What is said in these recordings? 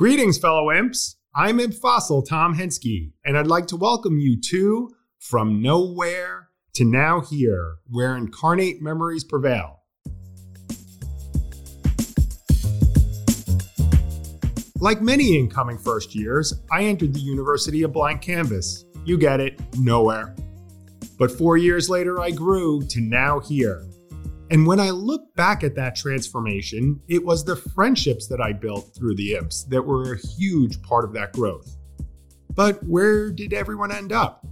Greetings, fellow imps. I'm Imp Fossil Tom Hensky, and I'd like to welcome you to From Nowhere to Now Here, where incarnate memories prevail. Like many incoming first years, I entered the university a blank canvas. You get it, nowhere. But four years later, I grew to now here. And when I look back at that transformation, it was the friendships that I built through the imps that were a huge part of that growth. But where did everyone end up?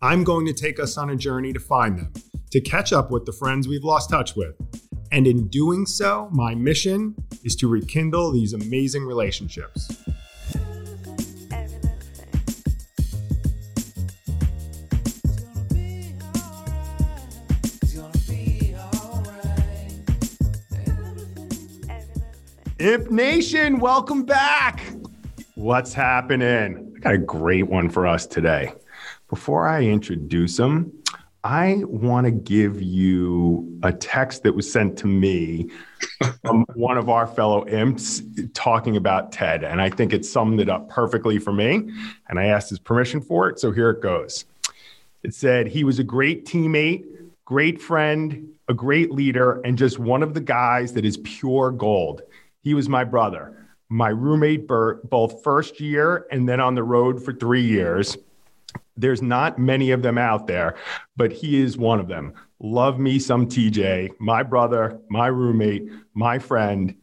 I'm going to take us on a journey to find them, to catch up with the friends we've lost touch with. And in doing so, my mission is to rekindle these amazing relationships. Imp Nation, welcome back. What's happening? I got a great one for us today. Before I introduce him, I want to give you a text that was sent to me from one of our fellow imps talking about Ted. And I think it summed it up perfectly for me. And I asked his permission for it. So here it goes. It said, he was a great teammate, great friend, a great leader, and just one of the guys that is pure gold. He was my brother, my roommate, Bert, both first year and then on the road for three years. There's not many of them out there, but he is one of them. Love me some TJ, my brother, my roommate, my friend.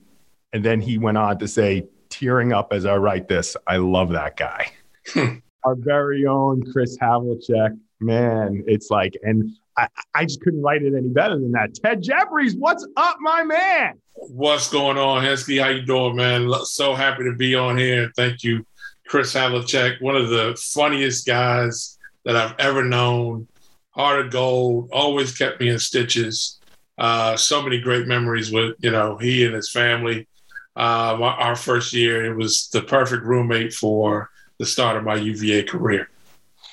And then he went on to say, tearing up as I write this, I love that guy. Our very own Chris Havlicek. Man, it's like, and I, I just couldn't write it any better than that. Ted Jeffries, what's up, my man? What's going on, Henske? How you doing, man? So happy to be on here. Thank you, Chris Havlicek, one of the funniest guys that I've ever known. Heart of gold, always kept me in stitches. Uh, so many great memories with you know he and his family. Uh, our first year, it was the perfect roommate for the start of my UVA career.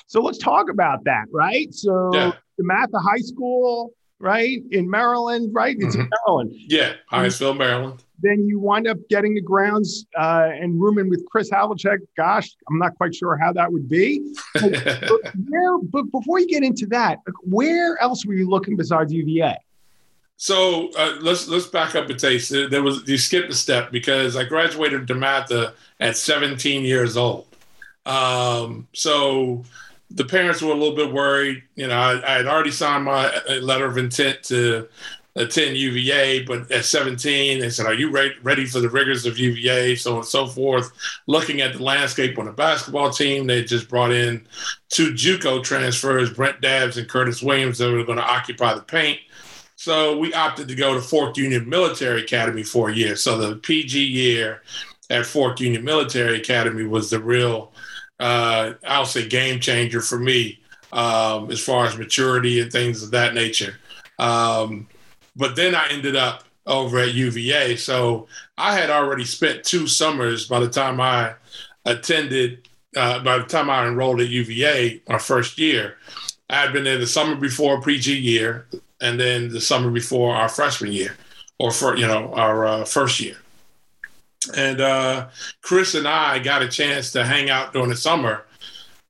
So let's talk about that, right? So yeah. DeMatha High School, right in Maryland, right? It's mm-hmm. in Maryland. Yeah, Hyattsville, Maryland. Then you wind up getting the grounds uh, and rooming with Chris Havlicek. Gosh, I'm not quite sure how that would be. but, where, but before you get into that, where else were you looking besides UVA? So uh, let's let's back up a taste. There was you skipped a step because I graduated DeMatha at 17 years old. Um, so the parents were a little bit worried. You know, I, I had already signed my letter of intent to attend UVA, but at 17, they said, Are you ready, ready for the rigors of UVA? So on and so forth. Looking at the landscape on the basketball team, they just brought in two Juco transfers, Brent Dabbs and Curtis Williams, that were going to occupy the paint. So we opted to go to Fork Union Military Academy for a year. So the PG year at Fork Union Military Academy was the real uh, I'll say game changer for me um, as far as maturity and things of that nature. Um, but then I ended up over at UVA. So I had already spent two summers by the time I attended, uh, by the time I enrolled at UVA, my first year. I had been there the summer before PG year and then the summer before our freshman year or for, you know, our uh, first year. And uh, Chris and I got a chance to hang out during the summer.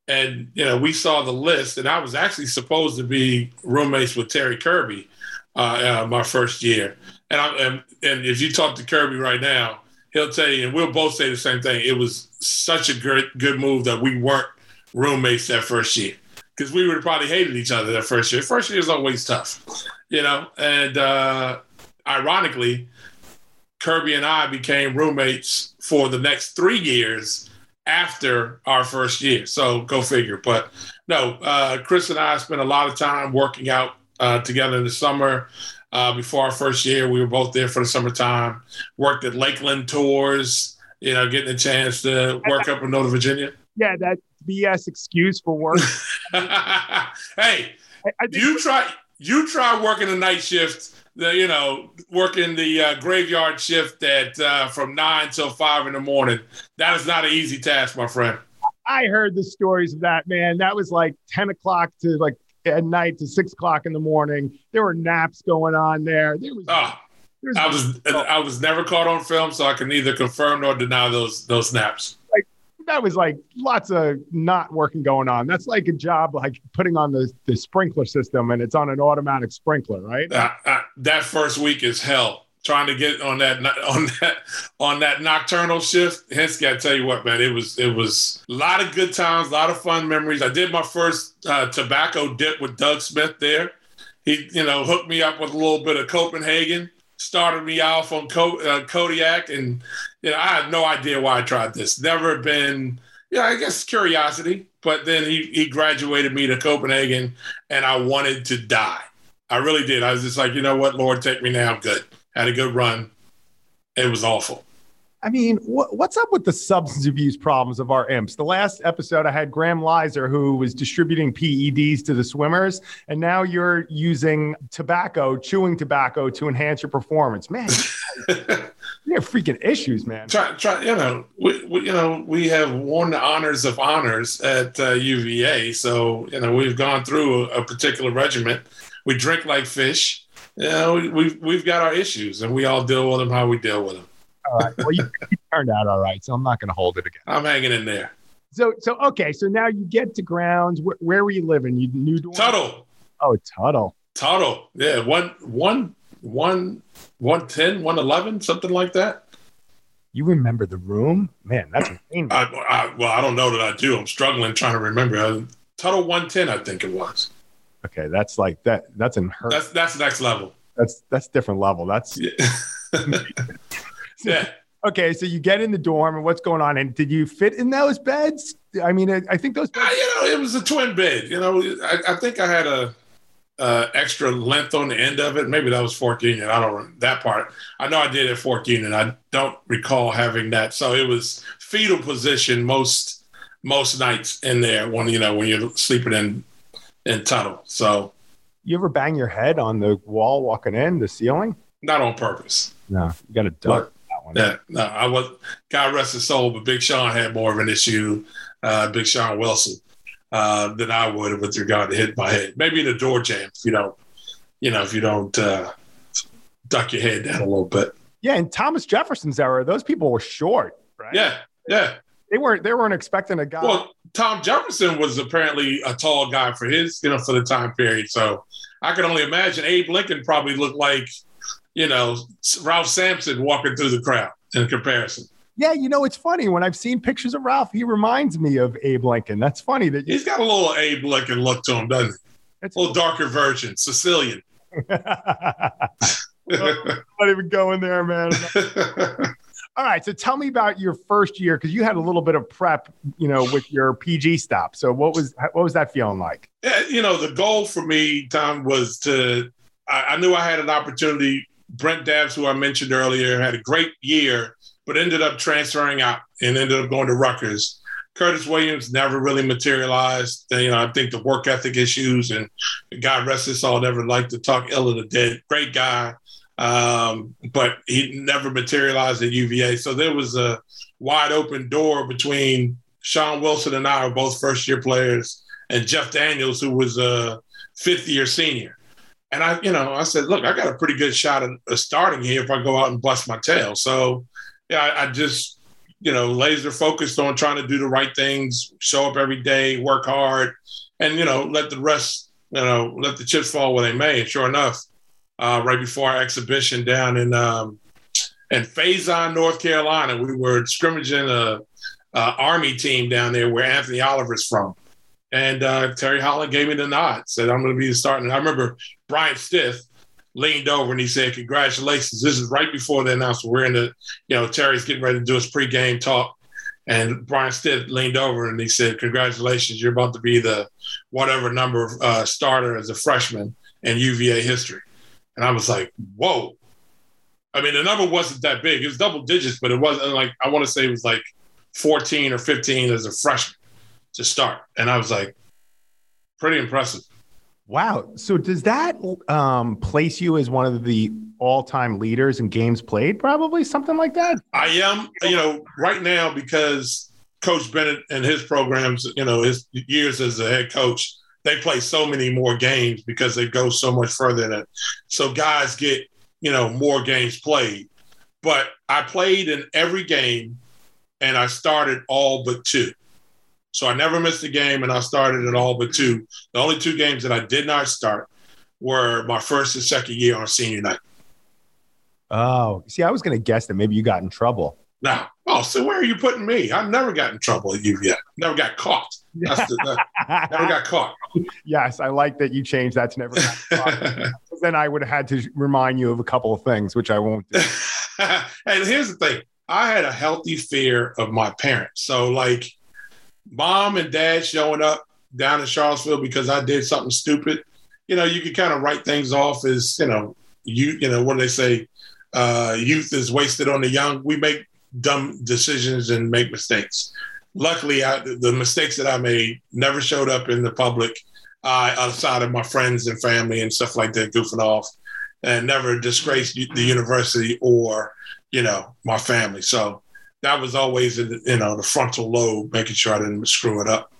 And, you know, we saw the list, and I was actually supposed to be roommates with Terry Kirby uh, uh, my first year. And, I, and, and if you talk to Kirby right now, he'll tell you, and we'll both say the same thing. It was such a good, good move that we weren't roommates that first year because we would have probably hated each other that first year. First year is always tough, you know. And uh, ironically, Kirby and I became roommates for the next three years after our first year. So go figure. But no, uh, Chris and I spent a lot of time working out uh, together in the summer. Uh, before our first year, we were both there for the summertime. Worked at Lakeland tours, you know, getting a chance to work up in Northern Virginia. Yeah, that BS excuse for work. hey, I, I you try you try working a night shift the you know working the uh, graveyard shift at uh, from nine till five in the morning. That is not an easy task, my friend. I heard the stories of that man. That was like ten o'clock to like at night to six o'clock in the morning. There were naps going on there. There was. Oh, There's I was I was never caught on film, so I can neither confirm nor deny those those snaps. That was like lots of not working going on. That's like a job like putting on the, the sprinkler system and it's on an automatic sprinkler, right? Uh, uh, that first week is hell. Trying to get on that on that on that nocturnal shift. Hensky, I tell you what, man, it was it was a lot of good times, a lot of fun memories. I did my first uh, tobacco dip with Doug Smith there. He, you know, hooked me up with a little bit of Copenhagen started me off on uh, Kodiak, and you know I had no idea why I tried this. Never been, yeah, I guess curiosity. But then he he graduated me to Copenhagen, and I wanted to die. I really did. I was just like, you know what, Lord, take me now. I'm good. Had a good run. It was awful. I mean, wh- what's up with the substance abuse problems of our imps? The last episode, I had Graham Lizer, who was distributing PEDs to the swimmers, and now you're using tobacco, chewing tobacco to enhance your performance. Man, you have freaking issues, man. Try, try. You know, we, we, you know, we have won the honors of honors at uh, UVA, so you know we've gone through a, a particular regiment. We drink like fish. You know, we, we've we've got our issues, and we all deal with them how we deal with them all right. Well, you, you turned out all right, so I'm not going to hold it again. I'm hanging in there. So, so okay. So now you get to grounds. Where, where were you living? You New Dorm? Tuttle. Oh, Tuttle. Tuttle. Yeah, one, one, one, one ten, one eleven, something like that. You remember the room, man? That's insane. I, I, well, I don't know that I do. I'm struggling trying to remember. Uh, Tuttle one ten, I think it was. Okay, that's like that. That's in her. That's that's next level. That's that's different level. That's. Yeah. yeah. Okay, so you get in the dorm, and what's going on? And did you fit in those beds? I mean, I, I think those. Beds- you know, it was a twin bed. You know, I, I think I had a uh, extra length on the end of it. Maybe that was Fork Union. I don't that part. I know I did at Fork Union. I don't recall having that. So it was fetal position most most nights in there when you know when you're sleeping in in Tuttle. So you ever bang your head on the wall walking in the ceiling? Not on purpose. No, you got to duck. Yeah, no, I was God rest his soul, but Big Sean had more of an issue, uh, Big Sean Wilson, uh, than I would with regard to hit my head. Maybe in a door jam if you don't, you know, if you don't uh, duck your head down a little bit. Yeah, in Thomas Jefferson's era, those people were short, right? Yeah, yeah. They weren't. They weren't expecting a guy. Well, Tom Jefferson was apparently a tall guy for his, you know, for the time period. So I can only imagine Abe Lincoln probably looked like you know, Ralph Sampson walking through the crowd in comparison. Yeah, you know, it's funny when I've seen pictures of Ralph, he reminds me of Abe Lincoln. That's funny that you- he's got a little Abe Lincoln look to him, doesn't he? It's a little darker version, Sicilian. not even going there, man. All right, so tell me about your first year because you had a little bit of prep, you know, with your PG stop. So what was what was that feeling like? Yeah, you know, the goal for me, Tom, was to. I, I knew I had an opportunity Brent Dabbs, who I mentioned earlier, had a great year, but ended up transferring out and ended up going to Rutgers. Curtis Williams never really materialized. You know, I think the work ethic issues and God rest his soul, never liked to talk ill of the dead. Great guy, um, but he never materialized at UVA. So there was a wide open door between Sean Wilson and I, are both first year players, and Jeff Daniels, who was a fifth year senior. And I, you know, I said, look, I got a pretty good shot at starting here if I go out and bust my tail. So, yeah, I, I just, you know, laser focused on trying to do the right things, show up every day, work hard, and you know, let the rest, you know, let the chips fall where they may. And sure enough, uh, right before our exhibition down in um, in Faison, North Carolina, we were scrimmaging a, a army team down there where Anthony Oliver's from. And uh, Terry Holland gave me the nod, said, I'm going to be starter. I remember Bryant Stith leaned over and he said, Congratulations. This is right before the announcement. We're in the, you know, Terry's getting ready to do his pregame talk. And Bryant Stith leaned over and he said, Congratulations, you're about to be the whatever number uh, starter as a freshman in UVA history. And I was like, Whoa. I mean, the number wasn't that big. It was double digits, but it wasn't like, I want to say it was like 14 or 15 as a freshman to start. And I was like, pretty impressive. Wow. So does that um, place you as one of the all-time leaders in games played? Probably something like that. I am, you know, right now because Coach Bennett and his programs, you know, his years as a head coach, they play so many more games because they go so much further than it. So guys get you know, more games played. But I played in every game and I started all but two. So I never missed a game and I started at all but two. The only two games that I did not start were my first and second year on senior night. Oh, see, I was going to guess that maybe you got in trouble. No. Oh, so where are you putting me? I've never got in trouble at UVA. Never got caught. That's the, that, never got caught. yes, I like that you changed that to never got caught. then I would have had to remind you of a couple of things, which I won't do. and here's the thing I had a healthy fear of my parents. So, like, mom and dad showing up down in Charlottesville because I did something stupid, you know, you could kind of write things off as, you know, you, you know, what do they say? Uh, youth is wasted on the young. We make dumb decisions and make mistakes. Luckily, I, the mistakes that I made never showed up in the public uh, outside of my friends and family and stuff like that, goofing off, and never disgraced the university or, you know, my family. So that was always, in the, you know, the frontal lobe, making sure I didn't screw it up.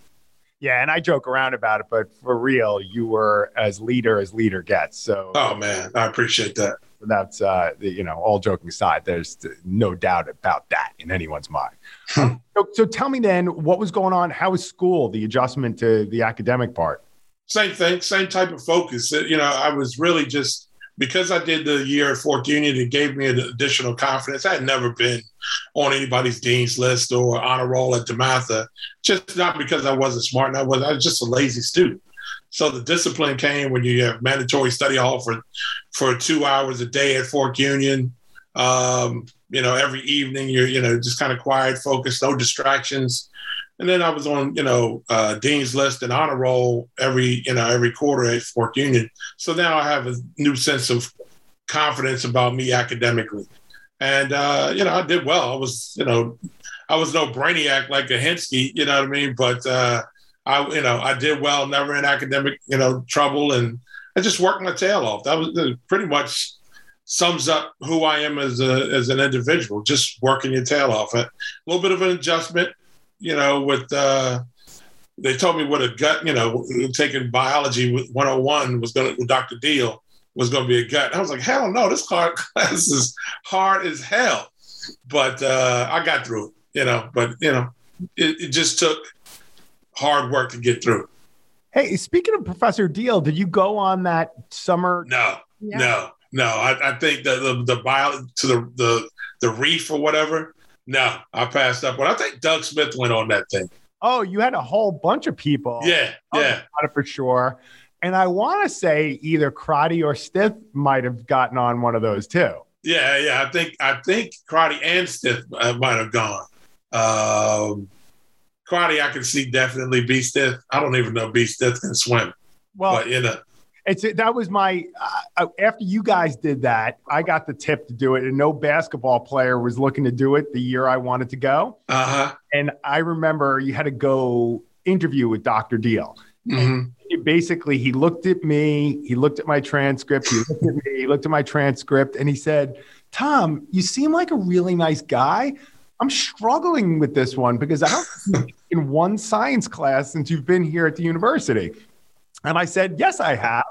Yeah, and I joke around about it, but for real, you were as leader as leader gets. So, oh man, I appreciate that that's uh, you know all joking aside there's no doubt about that in anyone's mind hmm. so, so, tell me then what was going on how was school the adjustment to the academic part same thing same type of focus you know i was really just because i did the year at fork union it gave me an additional confidence i had never been on anybody's dean's list or honor roll at dematha just not because i wasn't smart and i was i was just a lazy student so the discipline came when you have mandatory study hall for for two hours a day at Fork Union. Um, you know, every evening you're you know just kind of quiet, focused, no distractions. And then I was on you know uh, dean's list and honor roll every you know every quarter at Fork Union. So now I have a new sense of confidence about me academically. And uh, you know, I did well. I was, you know, I was no brainiac like a Hensky, you know what I mean? But uh, I, you know, I did well, never in academic, you know, trouble, and I just worked my tail off. That was pretty much sums up who I am as a as an individual. Just working your tail off. A little bit of an adjustment, you know, with. Uh, they told me what a gut, you know, taking biology with 101 was going to, Dr. Deal was going to be a gut. I was like, hell no, this class is hard as hell. But uh, I got through it, you know, but, you know, it, it just took hard work to get through. Hey, speaking of Professor Deal, did you go on that summer? No, yeah. no, no. I, I think the the, the bio to the, the the reef or whatever. No, I passed up. But I think Doug Smith went on that thing. Oh, you had a whole bunch of people. Yeah, yeah, for sure. And I want to say either Crotty or Stith might have gotten on one of those too. Yeah, yeah. I think I think Crotty and Stith uh, might have gone. Um, Crotty, I can see definitely B Stiff. I don't even know B Stiff can swim. Well, but, you know. It's that was my uh, after you guys did that, I got the tip to do it, and no basketball player was looking to do it the year I wanted to go. Uh huh. And I remember you had to go interview with Dr. Deal. Mm-hmm. Basically, he looked at me, he looked at my transcript, he looked at me, he looked at my transcript, and he said, "Tom, you seem like a really nice guy." I'm struggling with this one because I don't in one science class since you've been here at the university. And I said, Yes, I have.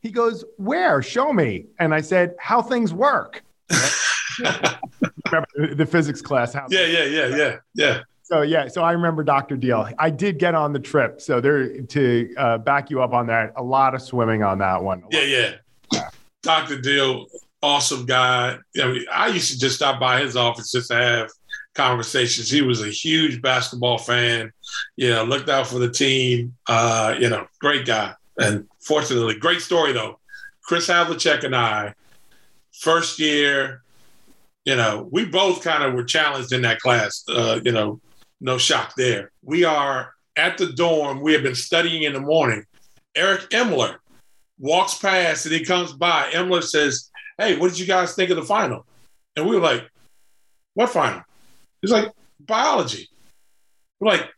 He goes, Where? Show me. And I said, How things work. remember the physics class? How yeah, yeah, yeah, yeah, yeah. So yeah, so I remember Dr. Deal. I did get on the trip. So there to uh, back you up on that, a lot of swimming on that one. Yeah, yeah, yeah. Dr. Deal, awesome guy. I, mean, I used to just stop by his office just to have conversations. He was a huge basketball fan, you know, looked out for the team, uh, you know, great guy. And fortunately, great story though. Chris Havlicek and I, first year, you know, we both kind of were challenged in that class. Uh, you know, no shock there. We are at the dorm. We have been studying in the morning. Eric Emler walks past and he comes by. Emler says, Hey, what did you guys think of the final? And we were like, What final? He's like, biology. We're like,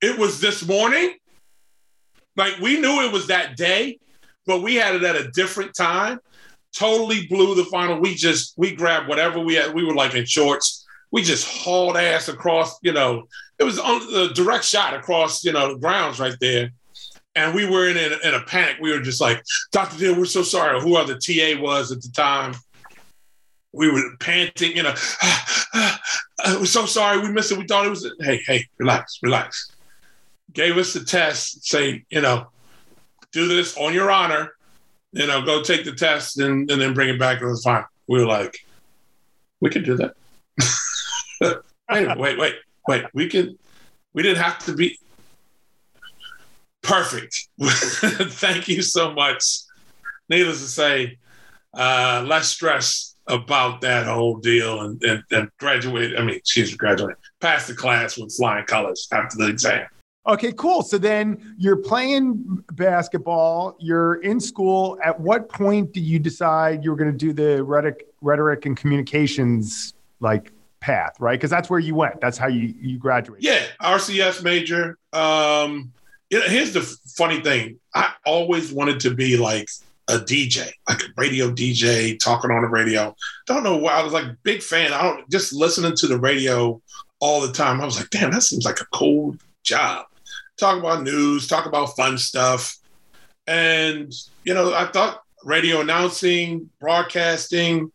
it was this morning. Like we knew it was that day, but we had it at a different time. Totally blew the final. We just we grabbed whatever we had. We were like in shorts. We just hauled ass across. You know, it was on the direct shot across. You know, the grounds right there. And we were in, in, in a panic. We were just like, Dr. Deal, we're so sorry. Who the TA was at the time. We were panting, you know. Was so sorry we missed it. We thought it was. Hey, hey, relax, relax. Gave us the test. Say, you know, do this on your honor. You know, go take the test and, and then bring it back. It was fine. We were like, we could do that. wait, wait, wait, wait. We can, We didn't have to be perfect. Thank you so much. Needless to say, uh, less stress about that whole deal and, and, and graduate. I mean, she's graduated, passed the class with flying colors after the exam. Okay, cool. So then you're playing basketball, you're in school. At what point do you decide you were going to do the rhetoric, rhetoric and communications like path, right? Because that's where you went. That's how you, you graduated. Yeah, RCS major. Um, you know, here's the funny thing. I always wanted to be like a DJ, like a radio DJ, talking on the radio. Don't know why. I was like big fan. I don't just listening to the radio all the time. I was like, damn, that seems like a cool job. Talk about news, talk about fun stuff. And, you know, I thought radio announcing, broadcasting,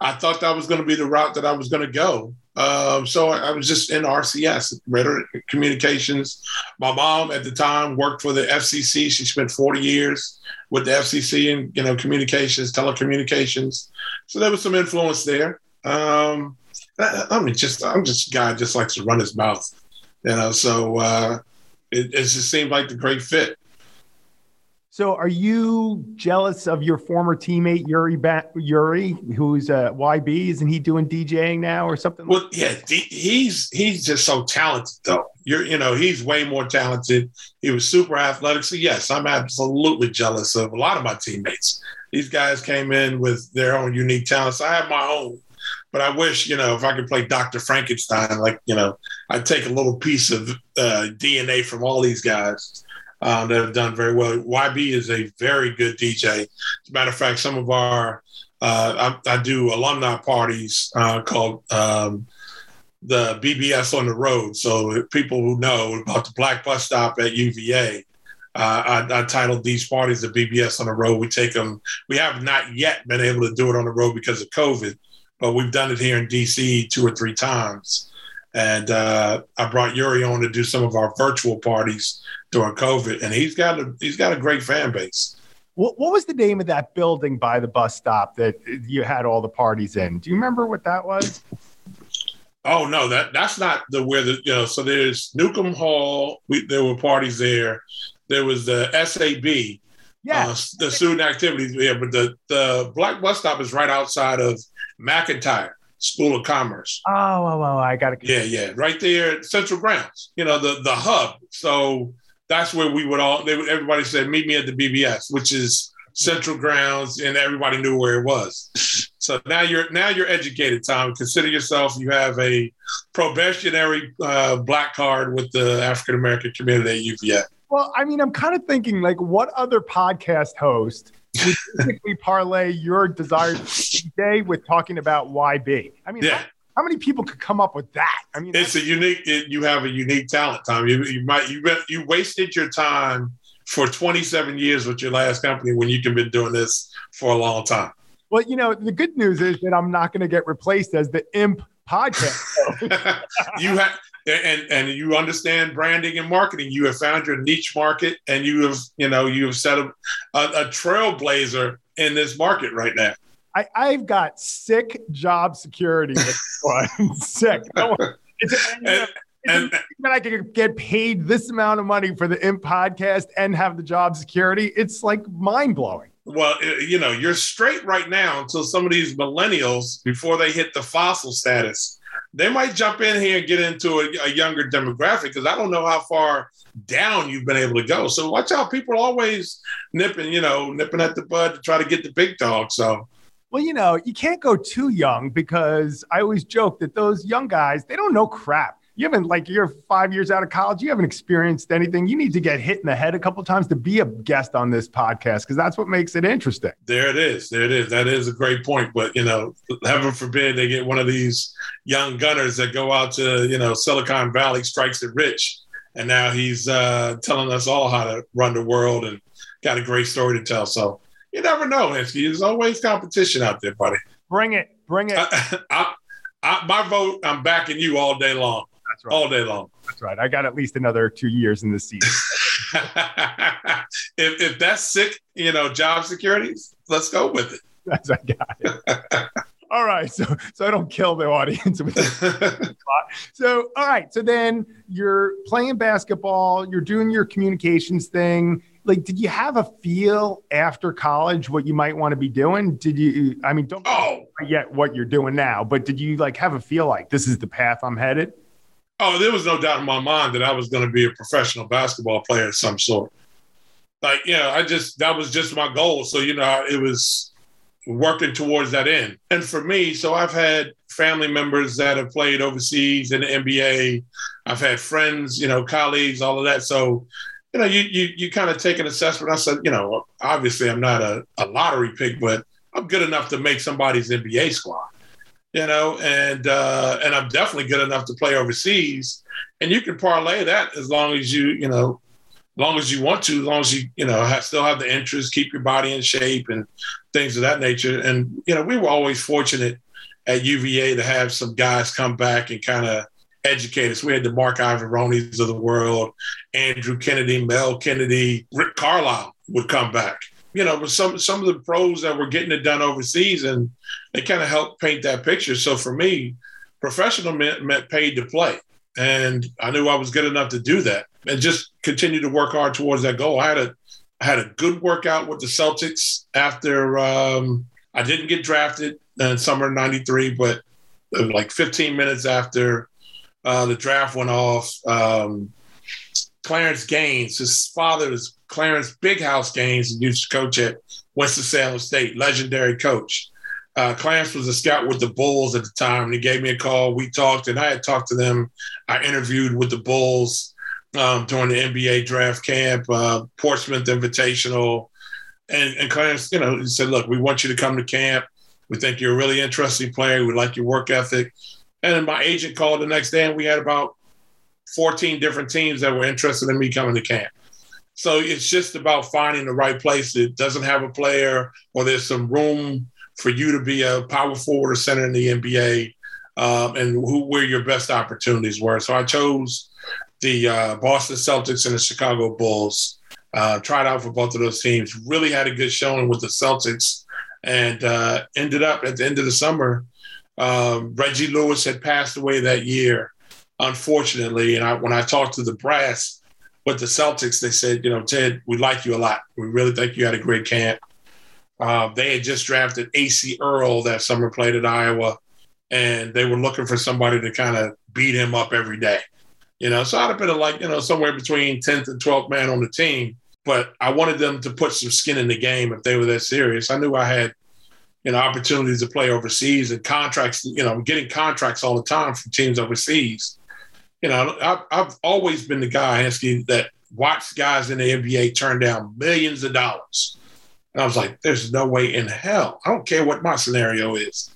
I thought that was going to be the route that I was going to go. Um, so I, I, was just in RCS, rhetoric communications. My mom at the time worked for the FCC. She spent 40 years with the FCC and you know communications, telecommunications. So there was some influence there. Um, I, I mean, just I'm just guy just likes to run his mouth, you know. So uh, it, it just seemed like the great fit. So, are you jealous of your former teammate Yuri ba- Yuri, who's uh, YB? Isn't he doing DJing now or something? Well, yeah, he's he's just so talented, though. You're, you know, he's way more talented. He was super athletic. So, yes, I'm absolutely jealous of a lot of my teammates. These guys came in with their own unique talents. I have my own, but I wish, you know, if I could play Dr. Frankenstein, like, you know, I'd take a little piece of uh, DNA from all these guys uh, that have done very well. YB is a very good DJ. As a matter of fact, some of our uh, I, I, do alumni parties uh, called um, the BBS on the road. So people who know about the Black Bus Stop at UVA, uh, I, I, titled these parties the BBS on the road. We take them. We have not yet been able to do it on the road because of COVID, but we've done it here in DC two or three times. And uh, I brought Yuri on to do some of our virtual parties during COVID, and he's got a he's got a great fan base. What, what was the name of that building by the bus stop that you had all the parties in? Do you remember what that was? Oh no, that that's not the where the you know. So there's Newcomb Hall. We, there were parties there. There was the SAB. Yeah, uh, the student activities. Yeah, but the the Black Bus Stop is right outside of McIntire. School of Commerce. Oh, oh, oh I got it. Yeah, yeah, right there, at Central Grounds. You know, the the hub. So that's where we would all. They would, everybody said, "Meet me at the BBS," which is Central Grounds, and everybody knew where it was. So now you're now you're educated, Tom. Consider yourself you have a probationary uh, black card with the African American community at UVA. Well, I mean, I'm kind of thinking like, what other podcast host basically parlay your desired day with talking about YB. I mean, yeah. how, how, many people could come up with that? I mean, it's a unique. It, you have a unique talent, Tom. You, you might you you wasted your time for 27 years with your last company when you can been doing this for a long time. Well, you know, the good news is that I'm not going to get replaced as the imp podcast. you have and and you understand branding and marketing. You have found your niche market, and you have you know you have set a, a, a trailblazer in this market right now. I, I've got sick job security. sick. It's, and, and, and I can get paid this amount of money for the Imp podcast and have the job security. It's like mind blowing. Well, you know, you're straight right now until some of these millennials, before they hit the fossil status, they might jump in here and get into a, a younger demographic because I don't know how far down you've been able to go. So watch out. People are always nipping, you know, nipping at the bud to try to get the big dog. So well, you know, you can't go too young because I always joke that those young guys, they don't know crap you haven't like you're five years out of college you haven't experienced anything. You need to get hit in the head a couple times to be a guest on this podcast because that's what makes it interesting. There it is. There it is. That is a great point. But you know heaven forbid they get one of these young gunners that go out to you know silicon valley strikes it rich. And now he's uh, telling us all how to run the world and got a great story to tell. So you never know. Henske. there's always competition out there buddy. Bring it. Bring it. I, I, I, my vote, I'm backing you all day long. That's right. All day long. That's right. I got at least another two years in this season. if, if that's sick, you know, job security, let's go with it. That's I got it. all right. So so I don't kill the audience with this. so all right. So then you're playing basketball, you're doing your communications thing. Like, did you have a feel after college what you might want to be doing? Did you I mean don't oh yet what you're doing now, but did you like have a feel like this is the path I'm headed? Oh, there was no doubt in my mind that I was going to be a professional basketball player of some sort. Like, you know, I just, that was just my goal. So, you know, it was working towards that end. And for me, so I've had family members that have played overseas in the NBA. I've had friends, you know, colleagues, all of that. So, you know, you you you kind of take an assessment. I said, you know, obviously I'm not a, a lottery pick, but I'm good enough to make somebody's NBA squad you know, and uh, and I'm definitely good enough to play overseas. And you can parlay that as long as you, you know, long as you want to, as long as you, you know, have, still have the interest, keep your body in shape, and things of that nature. And you know, we were always fortunate at UVA to have some guys come back and kind of educate us. We had the Marc Iavaronis of the world, Andrew Kennedy, Mel Kennedy, Rick Carlisle would come back you know, some some of the pros that were getting it done overseas, and they kind of helped paint that picture. So for me, professional meant, meant paid to play, and I knew I was good enough to do that, and just continue to work hard towards that goal. I had a I had a good workout with the Celtics after um, I didn't get drafted in summer '93, but like 15 minutes after uh, the draft went off. Um, Clarence Gaines, his father Clarence Big House Gaines, used to coach at Winston-Salem State, legendary coach. Uh, Clarence was a scout with the Bulls at the time, and he gave me a call. We talked, and I had talked to them. I interviewed with the Bulls um, during the NBA draft camp, uh, Portsmouth Invitational, and, and Clarence, you know, he said, "Look, we want you to come to camp. We think you're a really interesting player. We like your work ethic." And my agent called the next day, and we had about 14 different teams that were interested in me coming to camp. So it's just about finding the right place that doesn't have a player or there's some room for you to be a power forward or center in the NBA um, and who where your best opportunities were. So I chose the uh, Boston Celtics and the Chicago Bulls. Uh, tried out for both of those teams. Really had a good showing with the Celtics, and uh, ended up at the end of the summer. Um, Reggie Lewis had passed away that year, unfortunately. And I, when I talked to the brass with the Celtics, they said, you know, Ted, we like you a lot. We really think you had a great camp. Uh, they had just drafted Acie Earl that summer, played at Iowa, and they were looking for somebody to kind of beat him up every day. You know, so I'd have been like, you know, somewhere between 10th and 12th man on the team. But I wanted them to put some skin in the game if they were that serious. I knew I had, you know, opportunities to play overseas and contracts, you know, getting contracts all the time from teams overseas you know, I've, I've always been the guy, asking that watched guys in the NBA turn down millions of dollars. And I was like, there's no way in hell. I don't care what my scenario is.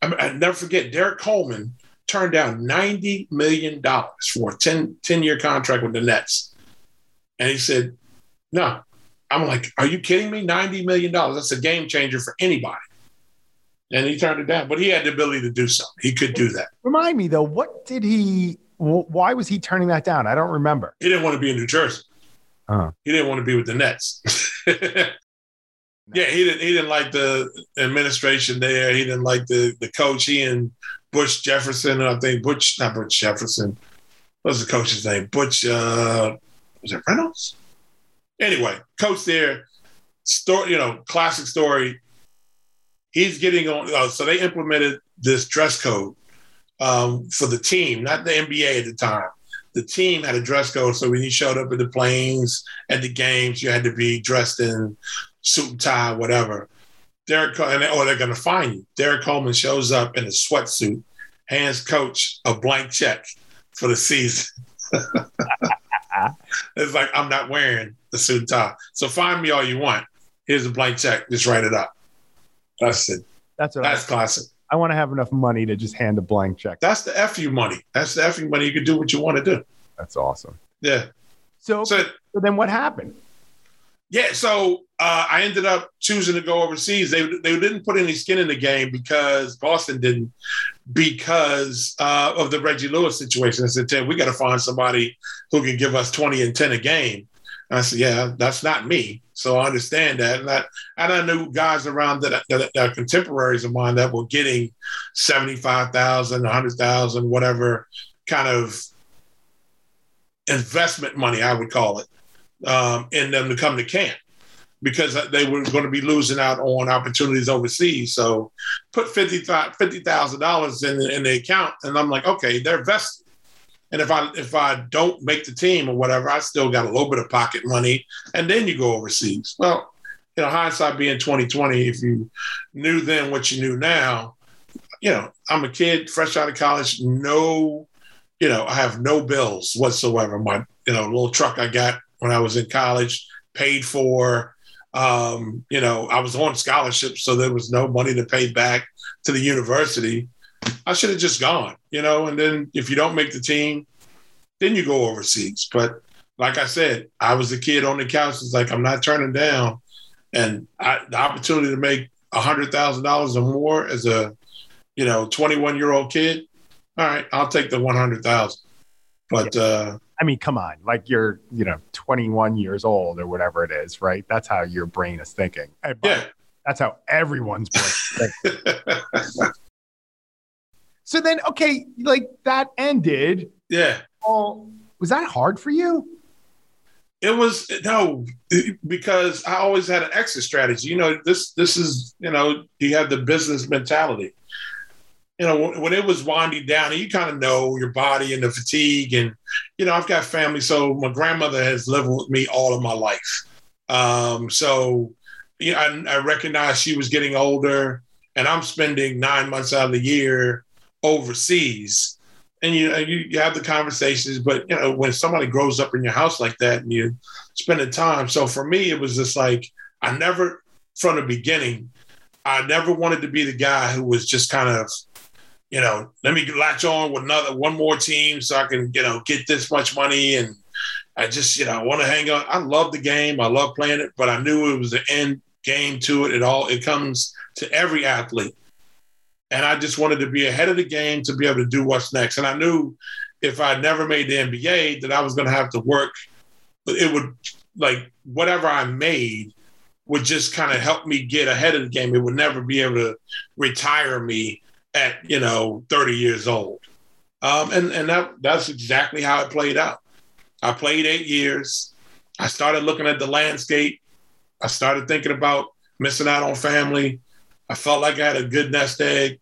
I, mean, I never forget Derrick Coleman turned down $90 million for a 10, 10 year contract with the Nets. And he said, no. I'm like, are you kidding me? $90 million. That's a game changer for anybody. And he turned it down, but he had the ability to do something. He could do that. Remind me though, what did he why was he turning that down? I don't remember. He didn't want to be in New Jersey. Uh-huh. He didn't want to be with the Nets. yeah, he didn't. He didn't like the administration there. He didn't like the the coach. He and Butch Jefferson. I think Butch, not Butch Jefferson. What's the coach's name? Butch. Uh, was it Reynolds? Anyway, coach there. Story. You know, classic story. He's getting on. Uh, so they implemented this dress code um, for the team, not the NBA at the time. The team had a dress code, so when you showed up at the planes, at the games, you had to be dressed in suit and tie, whatever. And or they're going to find you. Derrick Coleman shows up in a sweatsuit, hands coach a blank check for the season. it's like I'm not wearing the suit and tie, so find me all you want. Here's a blank check. Just write it up. That's it. That's that's I, classic. I want to have enough money to just hand a blank check. That's the FU money. That's the FU money. You can do what you want to do. That's awesome. Yeah. So, so, so then what happened? Yeah, so uh, I ended up choosing to go overseas. They they didn't put any skin in the game because Boston didn't, because uh, of the Reggie Lewis situation. I said, Ted, we got to find somebody who can give us twenty and ten a game. I said, yeah, that's not me. So I understand that, and that, and I knew guys around that, that, that are contemporaries of mine that were getting seventy five thousand, a hundred thousand, whatever kind of investment money, I would call it um, in them to come to camp because they were going to be losing out on opportunities overseas. So put $50,000 in, in the account. And I'm like, okay, they're vested. And if I if I don't make the team or whatever, I still got a little bit of pocket money, and then you go overseas. Well, you know, hindsight being 2020, if you knew then what you knew now, you know, I'm a kid fresh out of college, no, you know, I have no bills whatsoever. My, you know, little truck I got when I was in college, paid for. Um, you know, I was on scholarship, so there was no money to pay back to the university. I should have just gone, you know, and then if you don't make the team, then you go overseas. But like I said, I was a kid on the couch. It's like I'm not turning down, and I, the opportunity to make a hundred thousand dollars or more as a, you know, 21 year old kid. All right, I'll take the 100,000. But uh, I mean, come on, like you're, you know, 21 years old or whatever it is, right? That's how your brain is thinking. Yeah. That's how everyone's brain so then, okay, like that ended. Yeah. Well, was that hard for you? It was no, because I always had an exit strategy. You know, this this is you know you have the business mentality you know, when it was winding down, you kind of know your body and the fatigue. And, you know, I've got family. So my grandmother has lived with me all of my life. Um, so, you know, I, I recognized she was getting older, and I'm spending nine months out of the year overseas. And you, you, you have the conversations, but you know when somebody grows up in your house like that, and you spend the time. So for me, it was just like I never, from the beginning, I never wanted to be the guy who was just kind of you know, let me latch on with another one more team so I can, you know, get this much money. And I just, you know, I want to hang on. I love the game. I love playing it, but I knew it was the end game to it. It all it comes to every athlete. And I just wanted to be ahead of the game to be able to do what's next. And I knew if I never made the NBA that I was going to have to work, it would like whatever I made would just kind of help me get ahead of the game. It would never be able to retire me at you know 30 years old. Um, and and that that's exactly how it played out. I played eight years. I started looking at the landscape. I started thinking about missing out on family. I felt like i had a good nest egg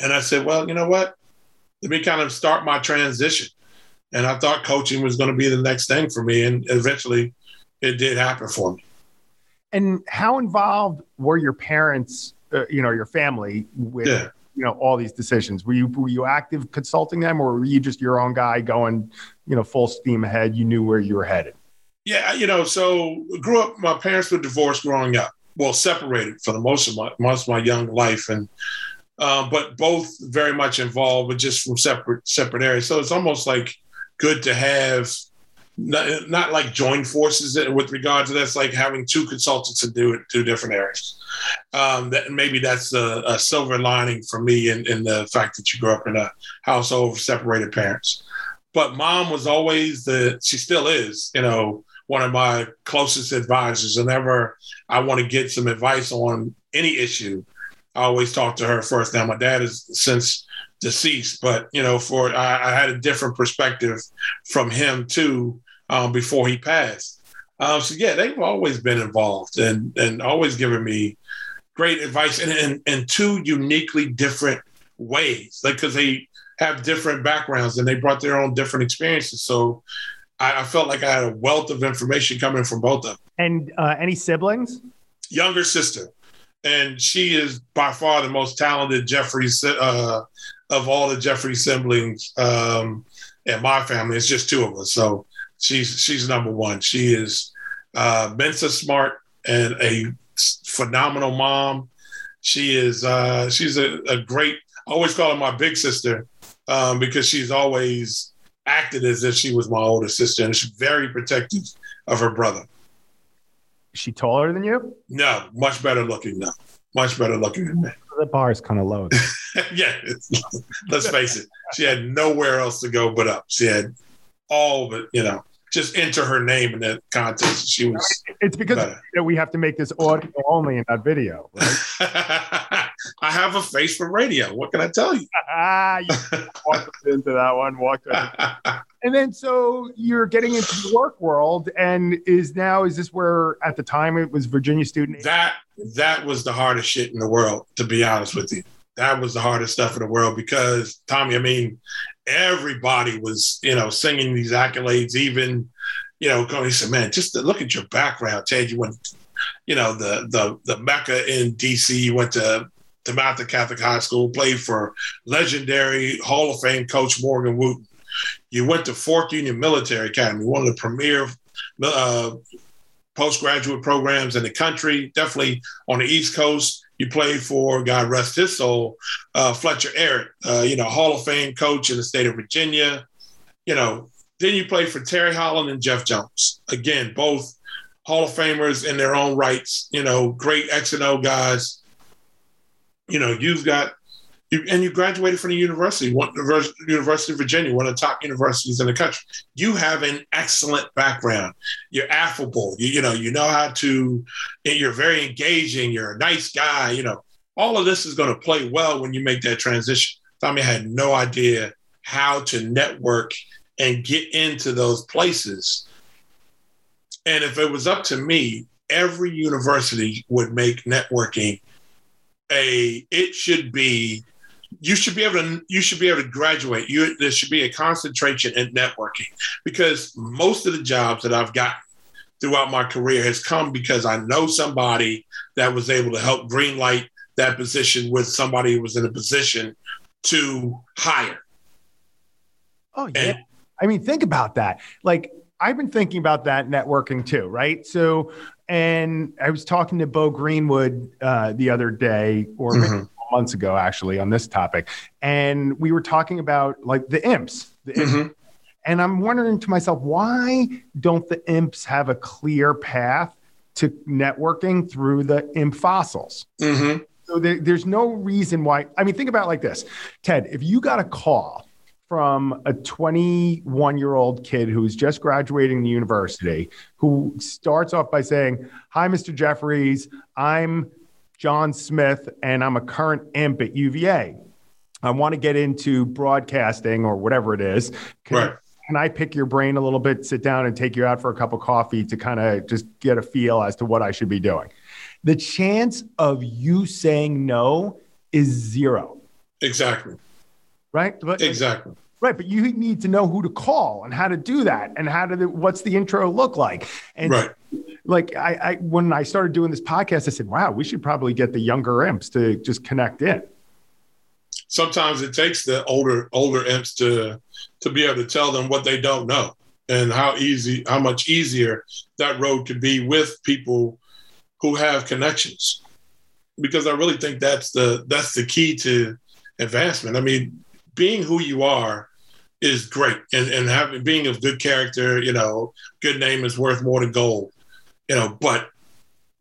and i said well you know what? Let me kind of start my transition. And i thought coaching was going to be the next thing for me and eventually it did happen for me. And how involved were your parents uh, you know your family with yeah. you know all these decisions? Were you were you active consulting them or were you just your own guy going you know full steam ahead? You knew where you were headed. Yeah you know so grew up my parents were divorced growing up. Well separated for the most of my most of my young life and uh, but both very much involved but just from separate separate areas. So it's almost like good to have not, not like join forces with regard to that's like having two consultants to do it two different areas. Um, that maybe that's a, a, silver lining for me in, in the fact that you grew up in a household of separated parents. But mom was always the she still is you know one of my closest advisors. Whenever i want to get some advice on any issue i always talk to her first now my dad is since deceased but you know for I, I had a different perspective from him too um, before he passed. Um, so yeah, they've always been involved and and always given me great advice in in, in two uniquely different ways, like because they have different backgrounds and they brought their own different experiences. So I, I, felt like I had a wealth of information coming from both of them. And uh, any siblings? Younger sister, and she is by far the most talented Jeffrey uh, of all the Jeffrey siblings. Um, in my family, it's just two of us. So she's she's number one. She is uh, Mensa smart and a phenomenal mom. She is uh, she's a, a great. I always call her my big sister um, because she's always acted as if she was my older sister, and she's very protective of her brother. Is she taller than you? No, much better looking. No, much better looking than me. The bar is kind of low. yeah, let's face it. She had nowhere else to go but up. She had all but you know just enter her name in that contest. She was. It's because you know, we have to make this audio only and not video. Right? I have a face for radio. What can I tell you? ah, you walked into that one. Walked and then so you're getting into the work world, and is now is this where at the time it was Virginia student? That that was the hardest shit in the world, to be honest with you. That was the hardest stuff in the world because Tommy, I mean, everybody was, you know, singing these accolades, even, you know, he said, man, just look at your background, Ted. You went, you know, the the the Mecca in DC, you went to DeMatha Catholic High School, played for legendary Hall of Fame coach Morgan Wootten. You went to Fork Union Military Academy, one of the premier uh, postgraduate programs in the country, definitely on the East Coast. You played for, God rest his soul, uh, Fletcher Arritt, uh, you know, Hall of Fame coach in the state of Virginia. You know, then you played for Terry Holland and Jeff Jones. Again, both Hall of Famers in their own rights, you know, great X and O guys. You know, you've got you, and you graduated from the university, one, University of Virginia, one of the top universities in the country. You have an excellent background. You're affable. You, you know, you know how to. You're very engaging. You're a nice guy. You know, all of this is going to play well when you make that transition. Tommy had no idea how to network and get into those places. And if it was up to me, every university would make networking a. It should be you should be able to you should be able to graduate. You there should be a concentration in networking because most of the jobs that I've gotten throughout my career has come because I know somebody that was able to help greenlight that position with somebody who was in a position to hire. Oh yeah. And, I mean, think about that. Like I've been thinking about that networking too, right? So, and I was talking to Bo Greenwood uh, the other day, or mm-hmm months ago, actually, on this topic, and we were talking about like the imps. The imps. Mm-hmm. And I'm wondering to myself, why don't the imps have a clear path to networking through the imp fossils? Mm-hmm. So there, there's no reason why. I mean, think about it like this, Ted. If you got a call from a 21 year old kid who's just graduating the university who starts off by saying, Hi, Mr. Jeffries, I'm John Smith, and I'm a current imp at UVA. I want to get into broadcasting or whatever it is. Can, right. can I pick your brain a little bit, sit down and take you out for a cup of coffee to kind of just get a feel as to what I should be doing? The chance of you saying no is zero. Exactly. Right? But, exactly. Right, but you need to know who to call and how to do that, and how to the, what's the intro look like. And right. like I, I, when I started doing this podcast, I said, "Wow, we should probably get the younger imps to just connect in." Sometimes it takes the older older imps to to be able to tell them what they don't know and how easy, how much easier that road could be with people who have connections. Because I really think that's the that's the key to advancement. I mean, being who you are is great and, and having being of good character, you know, good name is worth more than gold. You know, but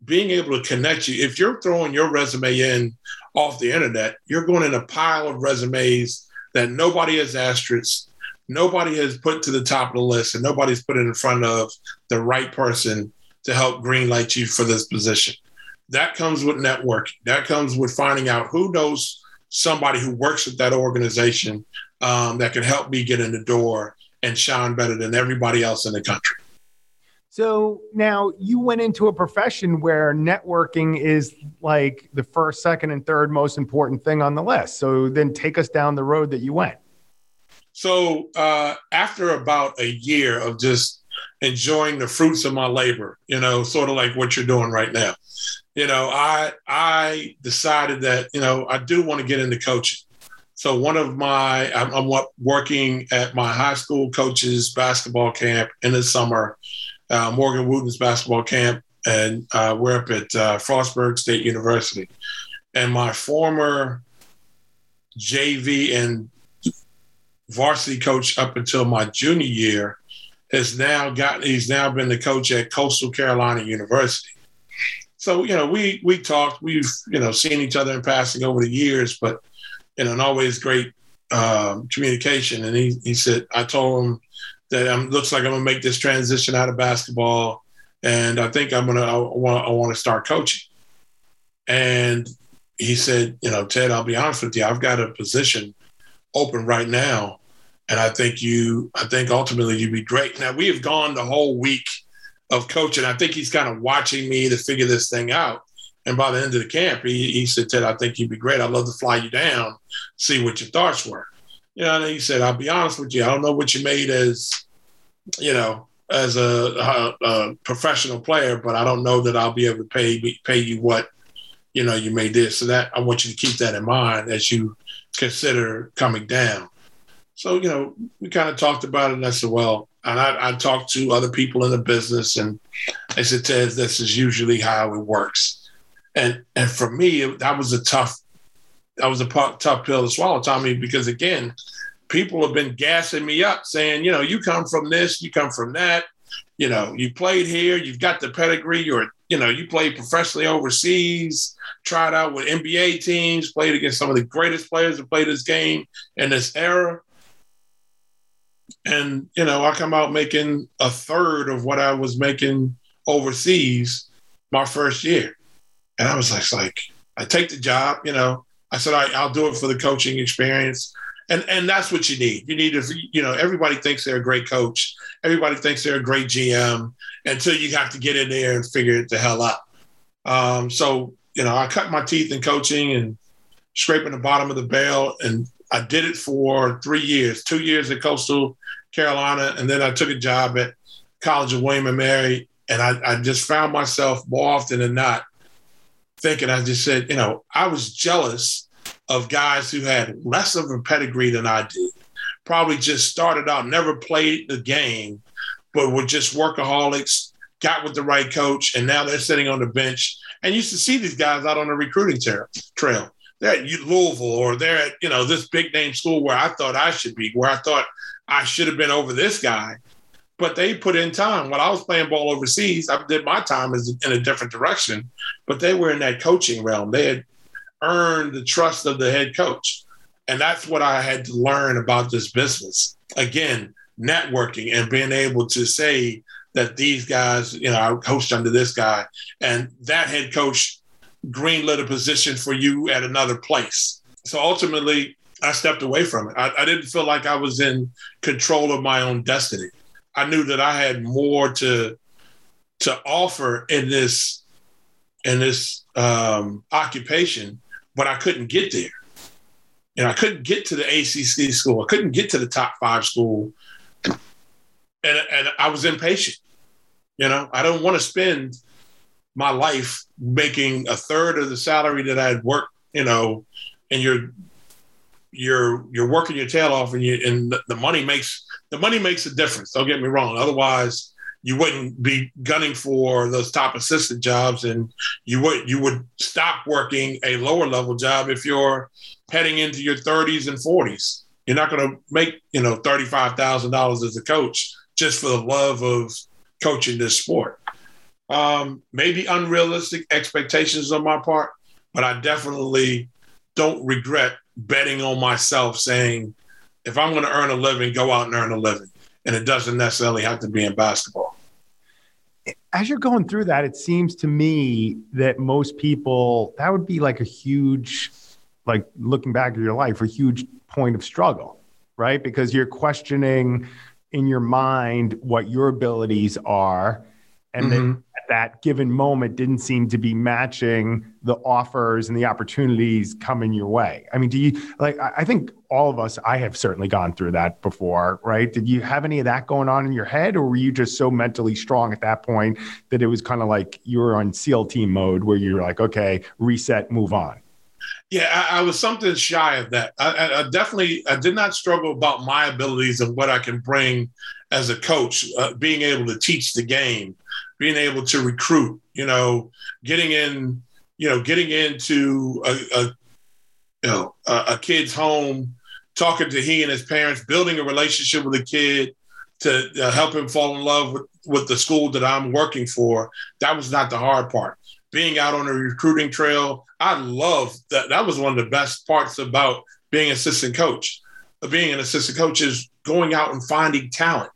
being able to connect you, if you're throwing your resume in off the internet, you're going in a pile of resumes that nobody has asterisks, nobody has put to the top of the list, and nobody's put it in front of the right person to help greenlight you for this position. That comes with networking. That comes with finding out who knows somebody who works at that organization um, that can help me get in the door and shine better than everybody else in the country. So now you went into a profession where networking is like the first, second, and third most important thing on the list. So then take us down the road that you went. So uh, after about a year of just enjoying the fruits of my labor, you know, sort of like what you're doing right now, you know, I I decided that you know I do want to get into coaching. So one of my I'm, I'm working at my high school coaches basketball camp in the summer, uh, Morgan Wootten's basketball camp, and uh, we're up at uh, Frostburg State University. And my former JV and varsity coach up until my junior year has now gotten he's now been the coach at Coastal Carolina University. So you know, we we talked. We've you know seen each other in passing over the years, but you know, and always great um, communication. And he he said, I told him that I'm looks like I'm gonna make this transition out of basketball, and I think I'm gonna I want I want to start coaching. And he said, you know, Ted, I'll be honest with you, I've got a position open right now, and I think you, I think ultimately you'd be great. Now we have gone the whole week of coaching. I think he's kind of watching me to figure this thing out. And by the end of the camp, he, he said, Ted, I think you'd be great. I'd love to fly you down, see what your thoughts were. You know, and he said, I'll be honest with you, I don't know what you made as, you know, as a, a, a professional player, but I don't know that I'll be able to pay pay you what, you know, you made this. So that I want you to keep that in mind as you consider coming down. So, you know, we kind of talked about it and I said, well, and I, I talked to other people in the business, and I said, Ted, this is usually how it works. And and for me, that was a tough, that was a tough pill to swallow, Tommy, because again, people have been gassing me up, saying, you know, you come from this, you come from that, you know, you played here, you've got the pedigree, you're, you know, you played professionally overseas, tried out with NBA teams, played against some of the greatest players that played this game in this era and you know, I come out making a third of what I was making overseas my first year, and I was like, like I take the job, you know. I said I, I'll do it for the coaching experience, and and that's what you need. You need to, you know, everybody thinks they're a great coach, everybody thinks they're a great GM until you have to get in there and figure it the hell out. Um, so you know, I cut my teeth in coaching and scraping the bottom of the barrel, and I did it for three years, two years at Coastal Carolina, and then I took a job at College of William and Mary, and I, I just found myself more often than not thinking. I just said, you know, I was jealous of guys who had less of a pedigree than I did. Probably just started out, never played the game, but were just workaholics, got with the right coach, and now they're sitting on the bench. And used to see these guys out on the recruiting trail. They're at Louisville or they're at, you know, this big name school where I thought I should be, where I thought I should have been over this guy. But they put in time. When I was playing ball overseas, I did my time in a different direction. But they were in that coaching realm. They had earned the trust of the head coach. And that's what I had to learn about this business. Again, networking and being able to say that these guys, you know, I coached under this guy, and that head coach greenlit a position for you at another place. So ultimately, I stepped away from it. I, I, didn't feel like I was in control of my own destiny. I knew that I had more to to offer in this in this um, occupation, but I couldn't get there. And I couldn't get to the ACC school. I couldn't get to the top five school, and and I was impatient. You know, I don't want to spend my life making a third of the salary that I had worked. You know, and you're you're you're working your tail off and you and the money makes the money makes a difference. Don't get me wrong. Otherwise, you wouldn't be gunning for those top assistant jobs, and you would you would stop working a lower level job if you're heading into your 30s and 40s. You're not going to make you know thirty five thousand dollars as a coach just for the love of coaching this sport. Um, maybe unrealistic expectations on my part, but I definitely don't regret betting on myself saying, if I'm going to earn a living, go out and earn a living. And it doesn't necessarily have to be in basketball. As you're going through that, it seems to me that most people, that would be like a huge, like looking back at your life, a huge point of struggle, right? Because you're questioning in your mind what your abilities are. And mm-hmm. then that given moment didn't seem to be matching the offers and the opportunities coming your way. I mean, do you like, I think all of us, I have certainly gone through that before, right? Did you have any of that going on in your head, or were you just so mentally strong at that point that it was kind of like you were on SEAL team mode where you're like, okay, reset, move on? Yeah, I, I, was something shy of that. I, I, definitely, I did not struggle about my abilities and what I can bring as a coach, uh, being able to teach the game being able to recruit, you know, getting in, you know, getting into a, a you know a, a, kid's home, talking to he and his parents, building a relationship with a kid to uh, help him fall in love with, with the school that I'm working for. That was not the hard part. being out on the recruiting trail. I love that. That was one of the best parts about being assistant coach. Being an assistant coach is going out and finding talent,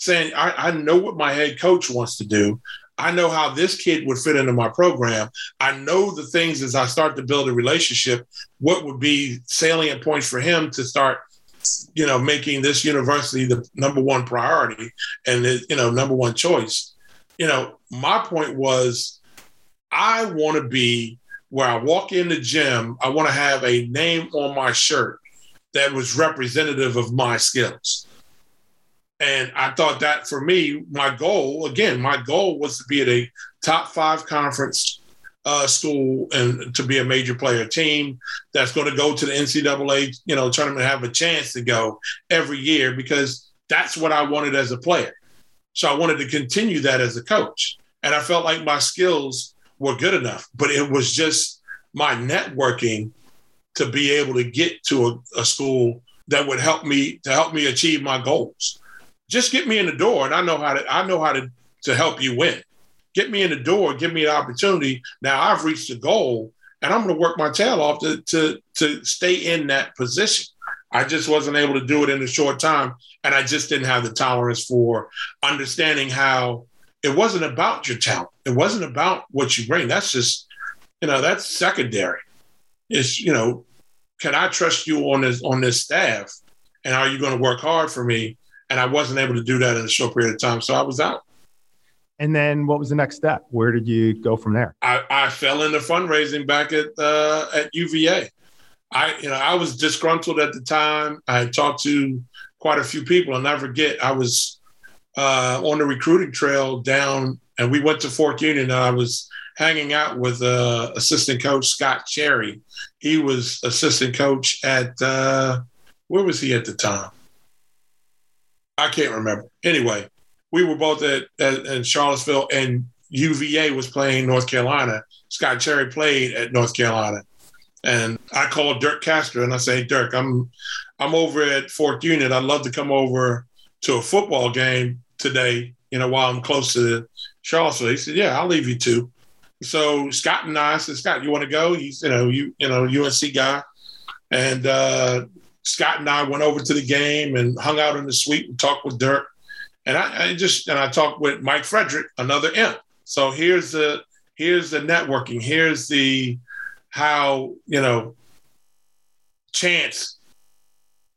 saying, I, I know what my head coach wants to do. I know how this kid would fit into my program. I know the things as I start to build a relationship, what would be salient points for him to start, you know, making this university the number one priority and the, you know, number one choice. You know, my point was I want to be where I walk in the gym, I want to have a name on my shirt that was representative of my skills. And I thought that for me, my goal, again, my goal was to be at a top five conference uh, school and to be a major player team that's going to go to the NCAA, you know, tournament, have a chance to go every year because that's what I wanted as a player. So I wanted to continue that as a coach. And I felt like my skills were good enough, but it was just my networking to be able to get to a, a school that would help me to help me achieve my goals just get me in the door and I know how to I know how to to help you win. Get me in the door, give me an opportunity. Now I've reached the goal and I'm going to work my tail off to to to stay in that position. I just wasn't able to do it in a short time and I just didn't have the tolerance for understanding how it wasn't about your talent. It wasn't about what you bring. That's just you know, that's secondary. It's, you know, can I trust you on this on this staff and are you going to work hard for me and I wasn't able to do that in a short period of time. So I was out. And then what was the next step? Where did you go from there? I, I fell into fundraising back at uh, at UVA. I you know I was disgruntled at the time. I talked to quite a few people. And I'll forget. I was uh, on the recruiting trail down, and we went to Fork Union. And I was hanging out with uh, assistant coach Scott Cherry. He was assistant coach at uh, where was he at the time? I can't remember. Anyway, we were both at, at in Charlottesville, and UVA was playing North Carolina. Scott Cherry played at North Carolina, and I called Dirk Katstra and I say, Dirk, I'm I'm over at Fork Union. I'd love to come over to a football game today. You know, while I'm close to Charlottesville. He said, Yeah, I'll leave you two. So Scott and I said, Scott, you want to go? He's you know you you know UNC guy, and uh, Scott and I went over to the game and hung out in the suite and talked with Dirk. And I, I just and I talked with Mike Frederick, another imp. So here's the here's the networking. Here's the how you know chance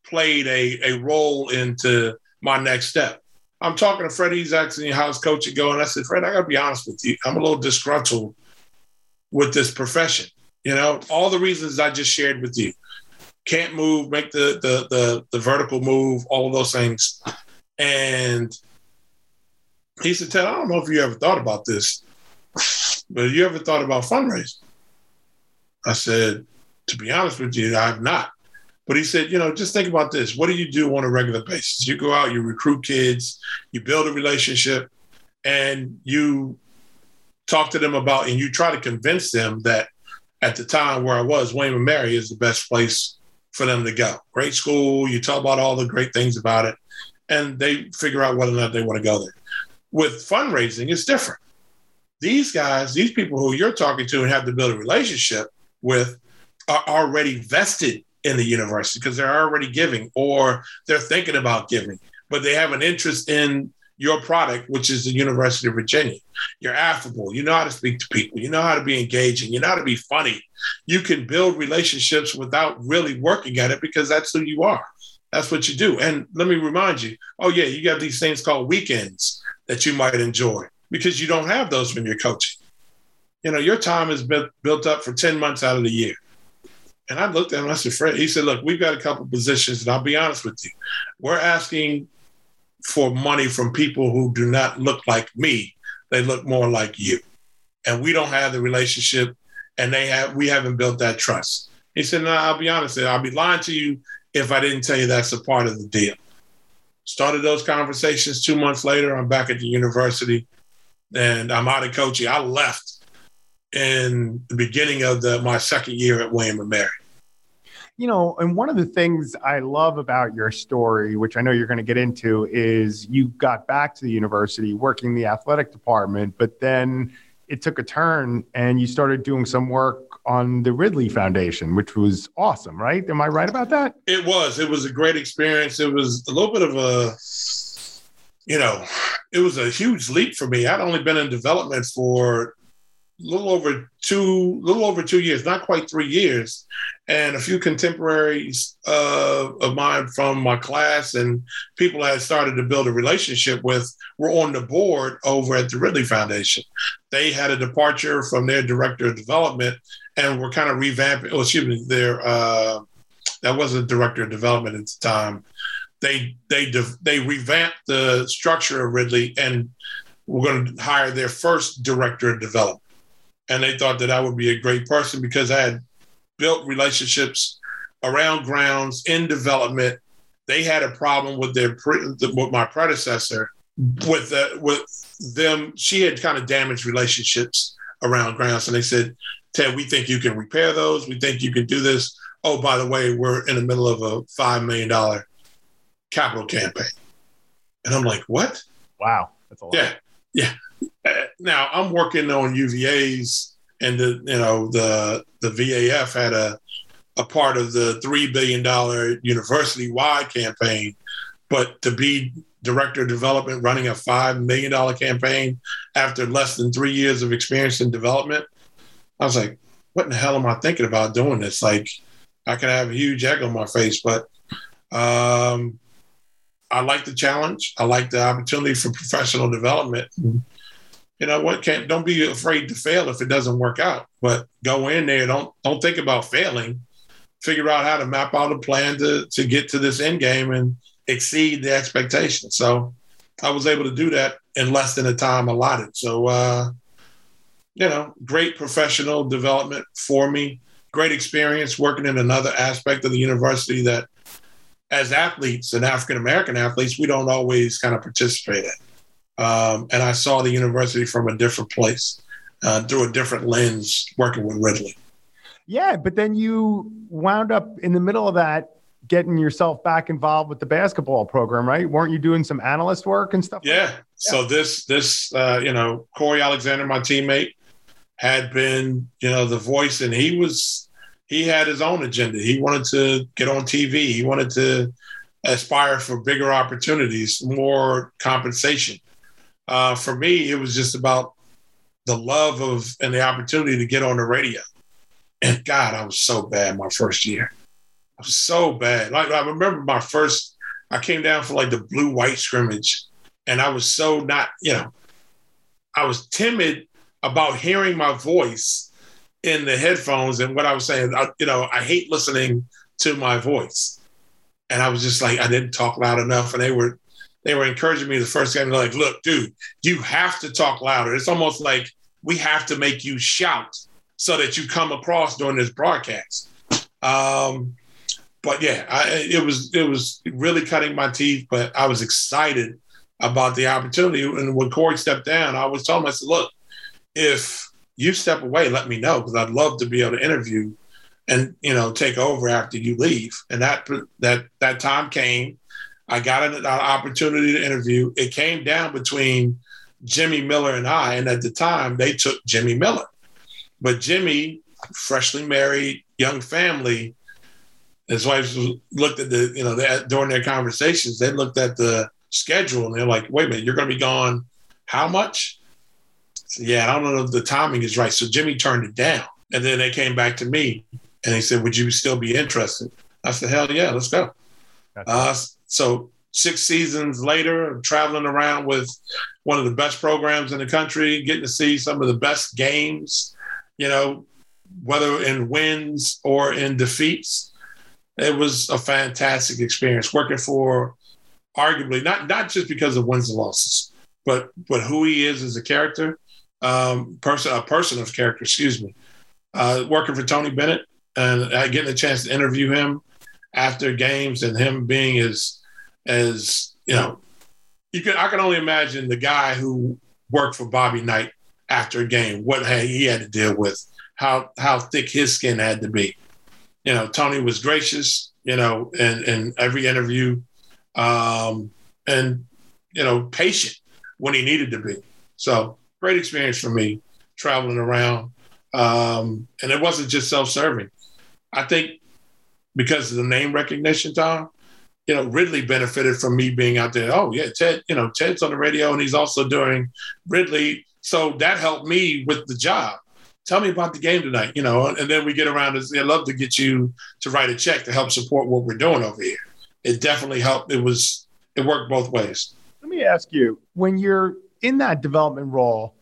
played a, a role into my next step. I'm talking to Freddie. He's asking how's coaching going. I said, Fred, I gotta be honest with you. I'm a little disgruntled with this profession. You know, all the reasons I just shared with you can't move, make the the the, the vertical move, all of those things. And he said, Ted, I don't know if you ever thought about this, but you ever thought about fundraising? I said, to be honest with you, I have not. But he said, you know, just think about this. What do you do on a regular basis? You go out, you recruit kids, you build a relationship, and you talk to them about, and you try to convince them that at the time where I was, William and Mary is the best place for them to go. Great school. You tell about all the great things about it, and they figure out whether or not they want to go there. With fundraising, it's different. These guys, these people who you're talking to and have to build a relationship with, are already vested in the university because they're already giving or they're thinking about giving, but they have an interest in your product, which is the University of Virginia. You're affable. You know how to speak to people. You know how to be engaging. You know how to be funny. You can build relationships without really working at it because that's who you are. That's what you do. And let me remind you oh, yeah, you got these things called weekends that you might enjoy because you don't have those when you're coaching. You know, your time is built, built up for 10 months out of the year. And I looked at him, I said, Fred, he said, look, we've got a couple positions, and I'll be honest with you. We're asking for money from people who do not look like me. They look more like you. And we don't have the relationship and they have we haven't built that trust. He said, No, I'll be honest, I'll be lying to you if I didn't tell you that's a part of the deal. Started those conversations two months later. I'm back at the university and I'm out of coaching. I left in the beginning of the, my second year at William and Mary you know, and one of the things I love about your story, which I know you're going to get into, is you got back to the university working the athletic department, but then it took a turn and you started doing some work on the Ridley Foundation, which was awesome, right? Am I right about that? It was. It was a great experience. It was a little bit of a, you know, it was a huge leap for me. I'd only been in development for a little over two, little over two years, not quite three years, and a few contemporaries uh, of mine from my class and people I had started to build a relationship with were on the board over at the Ridley Foundation. They had a departure from their director of development and were kind of revamping. Oh, excuse me, their uh, that wasn't director of development at the time. They they they revamped the structure of Ridley and were going to hire their first director of development and they thought that I would be a great person because I had built relationships around grounds in development. They had a problem with their with my predecessor with the, with them. She had kind of damaged relationships around grounds, and they said, "Ted, we think you can repair those. We think you can do this. Oh, by the way, we're in the middle of a five million dollar capital campaign." And I'm like, "What?" Wow, that's a lot. Yeah, yeah uh, now I'm working on UVA's, and the you know the the VAF had a a part of the three billion dollar university wide campaign, but to be director of development running a five million dollar campaign after less than three years of experience in development, I was like, what in the hell am I thinking about doing this? Like, I can have a huge egg on my face, but um, I like the challenge. I like the opportunity for professional development you know what can't don't be afraid to fail if it doesn't work out but go in there. Don't don't think about failing. Figure out how to map out a plan to to get to this end game and exceed the expectations so i was able to do that in less than the time allotted. So uh you know great professional development for me. Great experience working in another aspect of the university that as athletes and african american athletes we don't always kind of participate in um, and I saw the university from a different place, uh, through a different lens, working with Ridley. Yeah, but then you wound up in the middle of that getting yourself back involved with the basketball program, right? Weren't you doing some analyst work and stuff? Yeah. Like so this this uh, you know Cory Alexander, my teammate, had been you know the voice, and he was he had his own agenda. He wanted to get on TV. He wanted to aspire for bigger opportunities, more compensation. Uh, for me, it was just about the love of and the opportunity to get on the radio. And God, I was so bad my first year. I was so bad. Like I remember my first, I came down for like the blue white scrimmage, and I was so not, you know, I was timid about hearing my voice in the headphones and what I was saying. I, you know, I hate listening to my voice, and I was just like, I didn't talk loud enough, and they were they were encouraging me the first game. They're like, look, dude, you have to talk louder. It's almost like we have to make you shout so that you come across during this broadcast. Um, but yeah, I, it was it was really cutting my teeth, but I was excited about the opportunity. And when Cory stepped down, I was telling him, I said, look, if you step away, let me know because I'd love to be able to interview and you know take over after you leave. And that that that time came. I got an, opportunity to interview. It came down between Jimmy Miller and I, and at the time they took Jimmy Miller. But Jimmy, freshly married, young family, his wife looked at the, you know, they, during their conversations, they looked at the schedule and they're like, wait a minute, you're going to be gone how much? So, yeah, I don't know if the timing is right. So Jimmy turned it down. And then they came back to me and they said, would you still be interested? I said, hell yeah, let's go. Uh, so six seasons later, traveling around with one of the best programs in the country, getting to see some of the best games, you know, whether in wins or in defeats. It was a fantastic experience working for arguably not not just because of wins and losses, but but who he is as a character, um, person a person of character. Excuse me. Uh, working for Tony Bennett and uh, getting a chance to interview him after games and him being as as you know, you can I can only imagine the guy who worked for Bobby Knight after a game, what he had to deal with, how how thick his skin had to be. You know, Tony was gracious, you know, in, in every interview, um, and you know, patient when he needed to be. So great experience for me traveling around. Um, and it wasn't just self-serving. I think because of the name recognition, Tom, you know, Ridley benefited from me being out there. Oh yeah, Ted, you know, Ted's on the radio and he's also doing Ridley. So that helped me with the job. Tell me about the game tonight, you know, and then we get around say, I'd love to get you to write a check to help support what we're doing over here. It definitely helped. It was, it worked both ways. Let me ask you, when you're in that development role,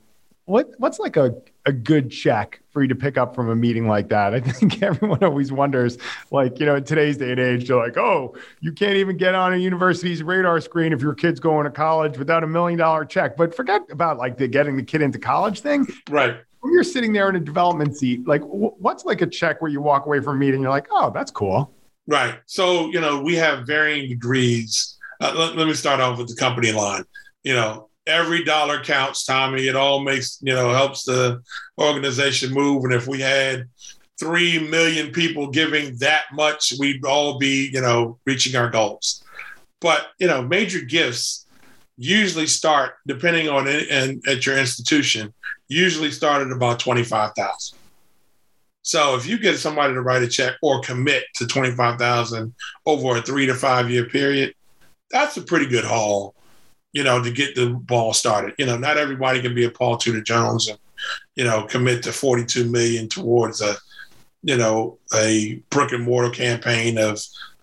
what what's like a, a good check for you to pick up from a meeting like that? I think everyone always wonders, like, you know, in today's day and age, they're like, oh, you can't even get on a university's radar screen if your kid's going to college without a million dollar check. But forget about like the getting the kid into college thing. Right. When you're sitting there in a development seat, like, what's like a check where you walk away from a meeting, you're like, oh, that's cool. Right. So, you know, we have varying degrees. Uh, let, let me start off with the company line. You know, every dollar counts, Tommy. It all makes, you know, helps the organization move. And if we had 3 million people giving that much, we'd all be, you know, reaching our goals. But, you know, major gifts usually start, depending on it and at your institution, usually start at about 25,000. So if you get somebody to write a check or commit to 25,000 over a three to five year period, that's a pretty good haul you know, to get the ball started. You know, not everybody can be a Paul Tudor Jones and, you know, commit to 42 million towards a, you know, a brick and mortar campaign of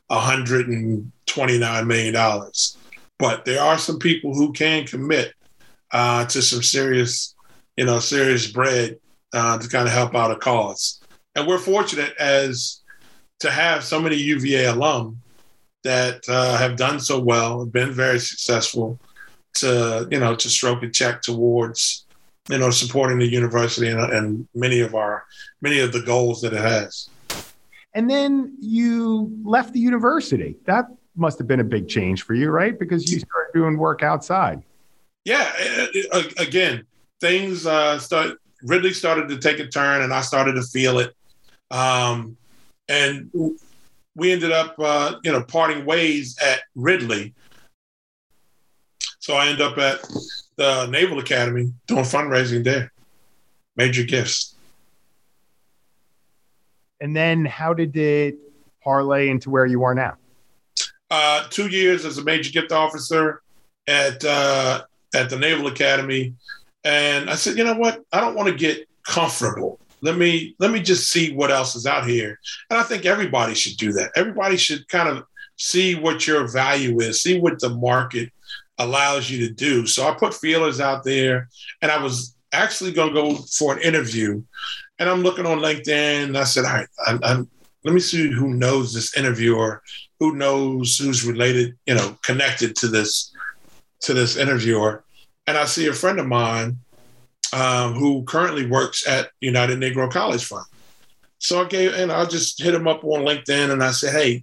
129 million dollars. But there are some people who can commit uh, to some serious, you know, serious bread uh, to kind of help out a cause. And we're fortunate as to have so many UVA alum that uh, have done so well, been very successful, to you know to stroke a check towards you know supporting the university and, and many of our many of the goals that it has. And then you left the university. That must have been a big change for you, right? Because you started doing work outside. Yeah. Again, things uh, start. Ridley started to take a turn, and I started to feel it. Um, and we ended up, uh, you know, parting ways at Ridley so I end up at the Naval Academy doing fundraising there. Major gifts. And then how did it parlay into where you are now? Uh, two years as a major gift officer at uh, at the Naval Academy, and I said, you know what? I don't want to get comfortable. Let me let me just see what else is out here. And I think everybody should do that. Everybody should kind of see what your value is, see what the market allows you to do. So I put feelers out there and I was actually going to go for an interview. And I'm looking on LinkedIn I said, all right, I, I, let me see who knows this interviewer, who knows who's related, you know, connected to this, to this interviewer. And I see a friend of mine um, who currently works at United Negro College Fund. So I gave, and I just hit him up on LinkedIn and I said, hey,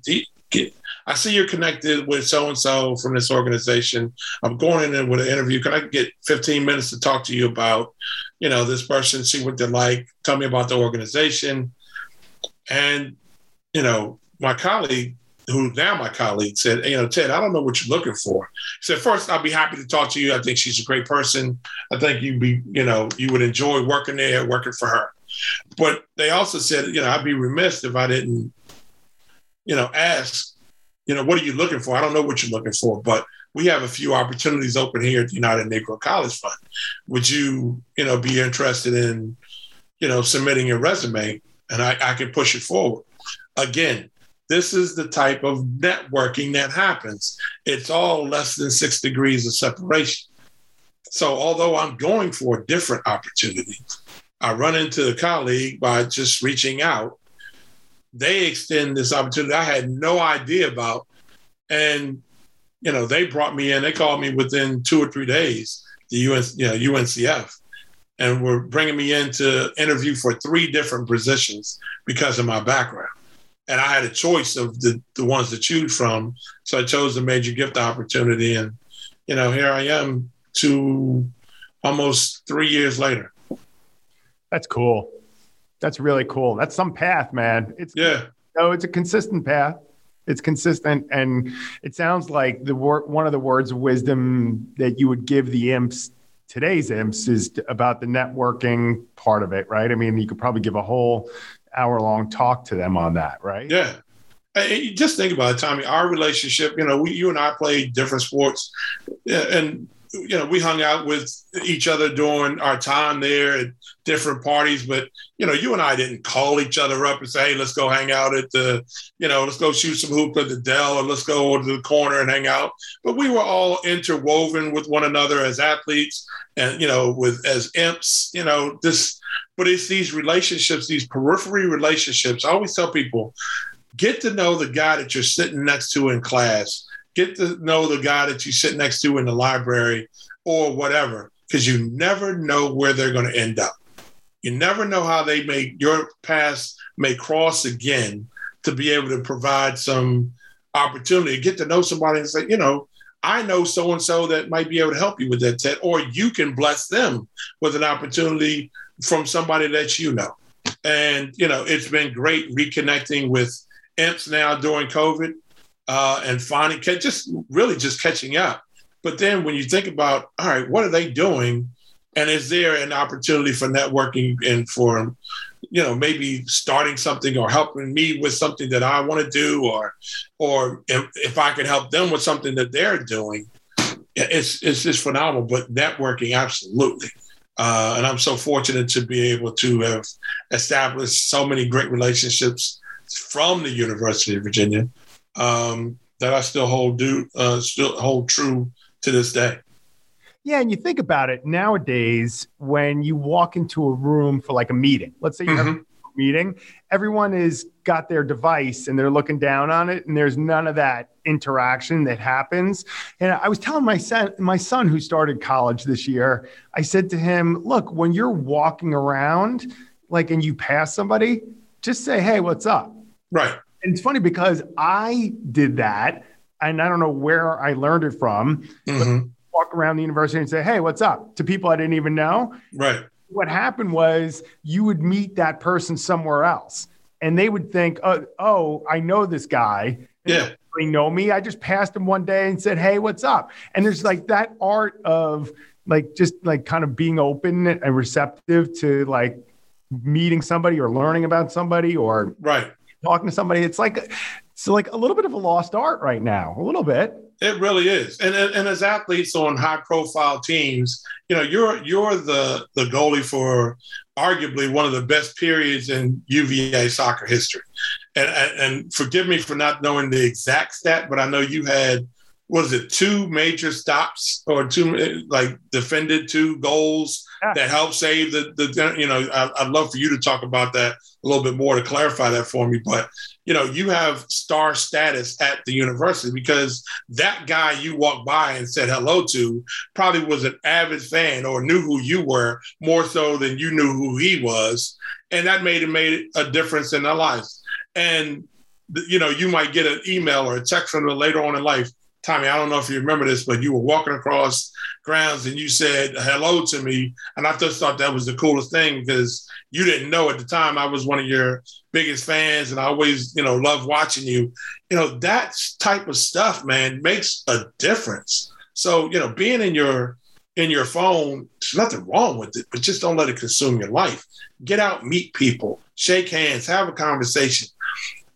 get, I see you're connected with so and so from this organization. I'm going in with an interview. Can I get 15 minutes to talk to you about, you know, this person, see what they're like, tell me about the organization. And, you know, my colleague, who now my colleague, said, you know, Ted, I don't know what you're looking for. He said, first, I'd be happy to talk to you. I think she's a great person. I think you'd be, you know, you would enjoy working there, working for her. But they also said, you know, I'd be remiss if I didn't, you know, ask you know, what are you looking for? I don't know what you're looking for, but we have a few opportunities open here at the United Negro College Fund. Would you, you know, be interested in, you know, submitting your resume and I, I can push it forward? Again, this is the type of networking that happens. It's all less than six degrees of separation. So although I'm going for a different opportunity, I run into a colleague by just reaching out they extend this opportunity I had no idea about. And, you know, they brought me in, they called me within two or three days, the UN, you know, UNCF, and were bringing me in to interview for three different positions because of my background. And I had a choice of the, the ones to choose from. So I chose the major gift opportunity. And, you know, here I am two, almost three years later. That's cool. That's really cool. That's some path, man. It's yeah. No, it's a consistent path. It's consistent, and it sounds like the word one of the words of wisdom that you would give the imps today's imps is about the networking part of it, right? I mean, you could probably give a whole hour long talk to them on that, right? Yeah. Hey, just think about it, Tommy. Our relationship, you know, we, you and I played different sports, and you know, we hung out with each other during our time there at different parties, but you know, you and I didn't call each other up and say, "Hey, let's go hang out at the, you know, let's go shoot some hoop at the Dell, or let's go over to the corner and hang out." But we were all interwoven with one another as athletes, and you know, with as imps, you know, this. But it's these relationships, these periphery relationships. I always tell people, get to know the guy that you're sitting next to in class get to know the guy that you sit next to in the library or whatever, because you never know where they're going to end up. You never know how they may, your paths may cross again to be able to provide some opportunity, get to know somebody and say, you know, I know so and so that might be able to help you with that, Ted, or you can bless them with an opportunity from somebody that you know. And, you know, it's been great reconnecting with imps now during COVID uh, and finding, just really just catching up. But then when you think about, all right, what are they doing? And is there an opportunity for networking and for, you know, maybe starting something or helping me with something that I want to do, or, or if, if I can help them with something that they're doing, it's it's just phenomenal. But networking, absolutely. Uh, and I'm so fortunate to be able to have established so many great relationships from the University of Virginia um, that I still hold do uh, still hold true to this day. Yeah, and you think about it nowadays when you walk into a room for like a meeting. Let's say you mm-hmm. have a meeting, everyone is got their device and they're looking down on it, and there's none of that interaction that happens. And I was telling my son, my son who started college this year, I said to him, "Look, when you're walking around, like, and you pass somebody, just say, "Hey, what's up?" Right. And it's funny because I did that, and I don't know where I learned it from. Mm-hmm. walk around the university and say, "Hey, what's up?" to people I didn't even know. Right. What happened was you would meet that person somewhere else, and they would think, "Oh, oh I know this guy." Yeah. They know me. I just passed him one day and said, "Hey, what's up?" And there's like that art of like just like kind of being open and receptive to like meeting somebody or learning about somebody or right talking to somebody. It's like it's like a little bit of a lost art right now, a little bit. It really is. And, and, and as athletes on high profile teams, you know, you're you're the the goalie for arguably one of the best periods in UVA soccer history. And, and, and forgive me for not knowing the exact stat, but I know you had was it two major stops or two eh, like defended two goals yeah. that helped save the the you know I, would love for you to talk about that a little bit more to clarify that for me but you know you have star status at the university because that guy you walked by and said hello to probably was an avid fan or knew who you were more so than you knew who he was and that made it made a difference in their lives and you know you might get an email or a text from them later on in life Tommy, I don't know if you remember this, but you were walking across grounds and you said hello to me. And I just thought that was the coolest thing because you didn't know at the time I was one of your biggest fans and I always, you know, love watching you. You know, that type of stuff, man, makes a difference. So, you know, being in your in your phone, there's nothing wrong with it, but just don't let it consume your life. Get out, meet people, shake hands, have a conversation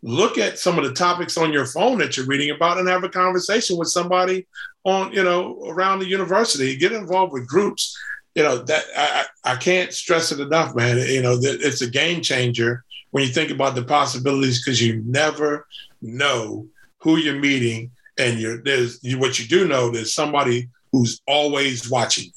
look at some of the topics on your phone that you're reading about and have a conversation with somebody on you know around the university get involved with groups you know that i, I can't stress it enough man you know that it's a game changer when you think about the possibilities because you never know who you're meeting and you're there's you, what you do know there's somebody who's always watching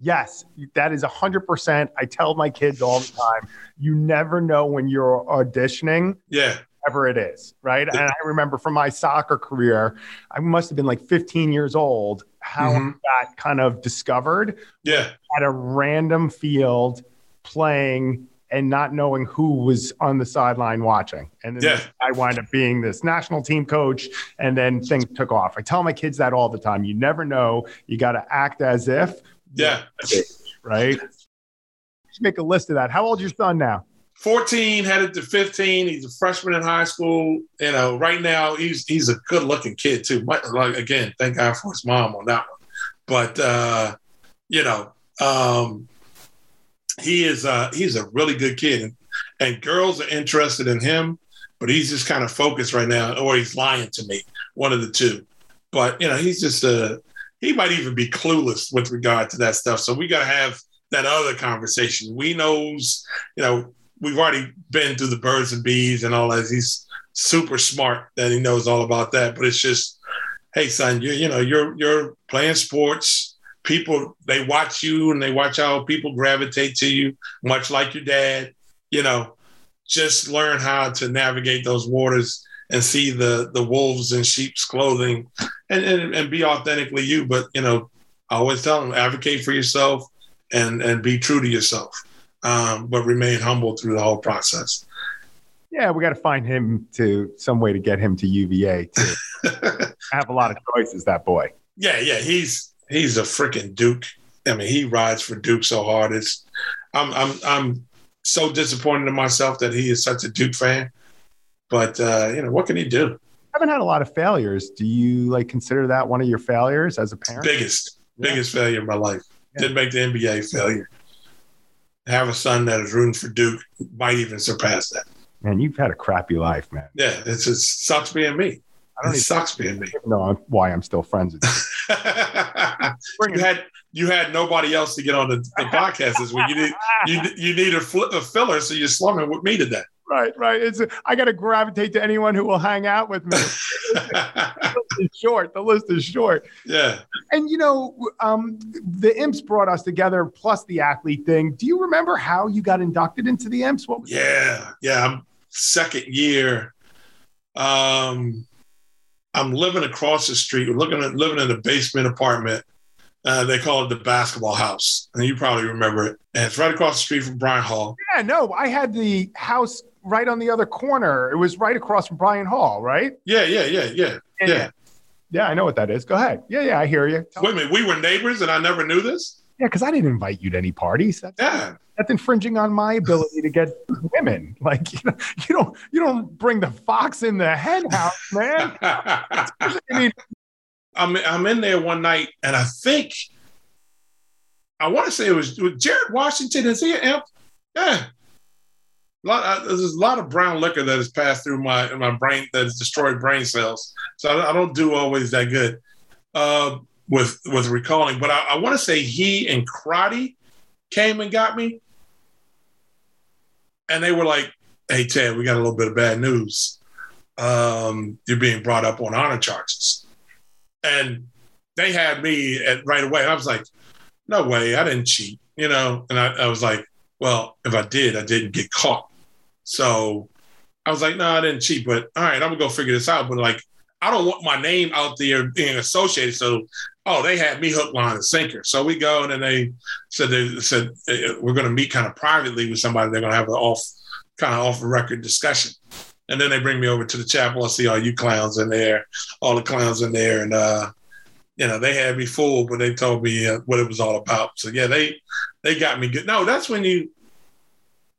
Yes, that is 100%. I tell my kids all the time, you never know when you're auditioning. Yeah whatever it is, right? And I remember from my soccer career, I must have been like 15 years old, how mm-hmm. I got kind of discovered. Yeah. At a random field playing and not knowing who was on the sideline watching. And then yeah. I wind up being this national team coach, and then things took off. I tell my kids that all the time. You never know. You got to act as if. Yeah. Right. Make a list of that. How old's your son now? 14 headed to 15 he's a freshman in high school you know right now he's he's a good looking kid too like again thank god for his mom on that one but uh you know, um, he is uh, he's a really good kid, and, and girls are interested in him, but he's just kind of focused right now, or he's lying to me, one of the two. But you know, he's just a he might even be clueless with regard to that stuff. So we got to have that other conversation. We knows, you know, we've already been through the birds and bees and all that. He's super smart that he knows all about that. But it's just, hey, son, you you know, you're you're playing sports. People they watch you and they watch how people gravitate to you, much like your dad. You know, just learn how to navigate those waters and see the the wolves in sheep's clothing and, and, and be authentically you. But you know, I always tell them advocate for yourself and and be true to yourself, um, but remain humble through the whole process. Yeah, we got to find him to some way to get him to UVA too. I have a lot of choices, that boy. Yeah, yeah, he's he's a freaking Duke. I mean, he rides for Duke so hard. It's I'm I'm I'm so disappointed in myself that he is such a Duke fan. But uh, you know, what can he do? I haven't had a lot of failures. Do you like consider that one of your failures as a parent? Biggest, yeah. biggest failure in my life. Yeah. Didn't make the NBA failure. Have a son that is rooting for Duke might even surpass that. Man, you've had a crappy life, man. Yeah, it's, it sucks being me. I don't it even, sucks being me. No, why I'm still friends with you. you had you had nobody else to get on the, the podcast this week. You need you you need a, fl- a filler, so you're slumming with me today right, right. It's I got to gravitate to anyone who will hang out with me. the short. The list is short. Yeah. And you know, um, the Imps brought us together, plus the athlete thing. Do you remember how you got inducted into the Imps? What yeah, yeah. I'm second year. Um, I'm living across the street. We're looking at living in a basement apartment. Uh, they call it the basketball house, and you probably remember it. And it's right across the street from Bryant Hall. Yeah, no, I had the house right on the other corner. It was right across from Bryant Hall, right? Yeah, yeah, yeah, yeah, yeah. Yeah, I know what that is. Go ahead. Yeah, yeah, I hear you. Tell Wait a minute, we were neighbors and I never knew this? Yeah, because I didn't invite you to any parties. That's, yeah. That's infringing on my ability to get women. Like you, know, you don't you don't bring the fox in the hen house, man. I mean, I'm I'm in there one night and I think I want to say it was, was Jared Washington. Is he an imp? Yeah lot, uh, there's a lot of brown liquor that has passed through my my brain that has destroyed brain cells. So I, I don't do always that good uh, with with recalling. But I, I want to say he and Crotty came and got me, and they were like, "Hey Ted, we got a little bit of bad news. Um, you're being brought up on honor charges," and they had me at right away. I was like, "No way, I didn't cheat," you know. And I, I was like, well, if I did, I didn't get caught. So I was like, no, I didn't cheat, but all right, I'm gonna go figure this out. But like, I don't want my name out there being associated. So, oh, they had me hook, line, and sinker. So we go and then they said they said we're gonna meet kind of privately with somebody. They're gonna have an off kind of off record discussion. And then they bring me over to the chapel. I see all you clowns in there, all the clowns in there, and uh, you know they had me fooled, but they told me uh, what it was all about. So yeah, they they got me good. No, that's when you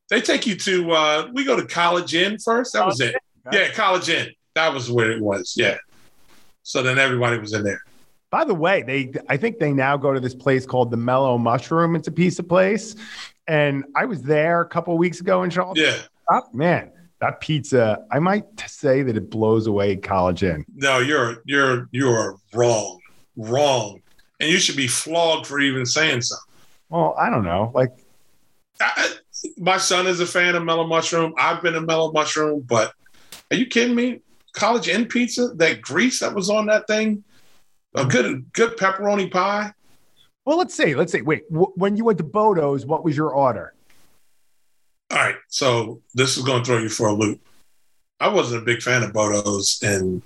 they take you to uh we go to College Inn first. That was it. Yeah, College Inn. That was where it was. Yeah. So then everybody was in there. By the way, they I think they now go to this place called the Mellow Mushroom. It's a piece of place. And I was there a couple weeks ago in Charlotte. Yeah. Oh, man, that pizza, I might say that it blows away College Inn. No, you're you're you're wrong. Wrong. And you should be flogged for even saying something. Well, I don't know. Like I, my son is a fan of mellow mushroom. I've been a mellow mushroom, but are you kidding me? College Inn pizza, that grease that was on that thing, a good good pepperoni pie. Well, let's see. Let's see. Wait, w- when you went to Bodo's, what was your order? All right, so this is going to throw you for a loop. I wasn't a big fan of Bodo's in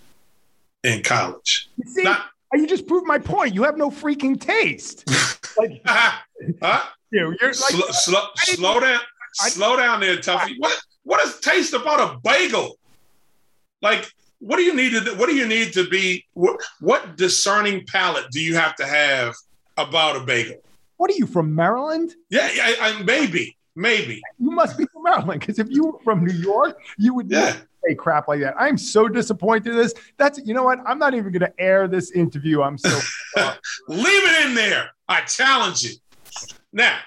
in college. See, Not, you just proved my point. You have no freaking taste. like, huh? You. You're like, slow, slow, slow down, I, slow down there, Tuffy. What what is taste about a bagel? Like, what do you need to? What do you need to be? What, what discerning palate do you have to have about a bagel? What are you from Maryland? Yeah, I, I, maybe, maybe. You must be from Maryland because if you were from New York, you would. Yeah. say crap like that. I'm so disappointed in this. That's you know what? I'm not even going to air this interview. I'm so leave it in there. I challenge you. Now,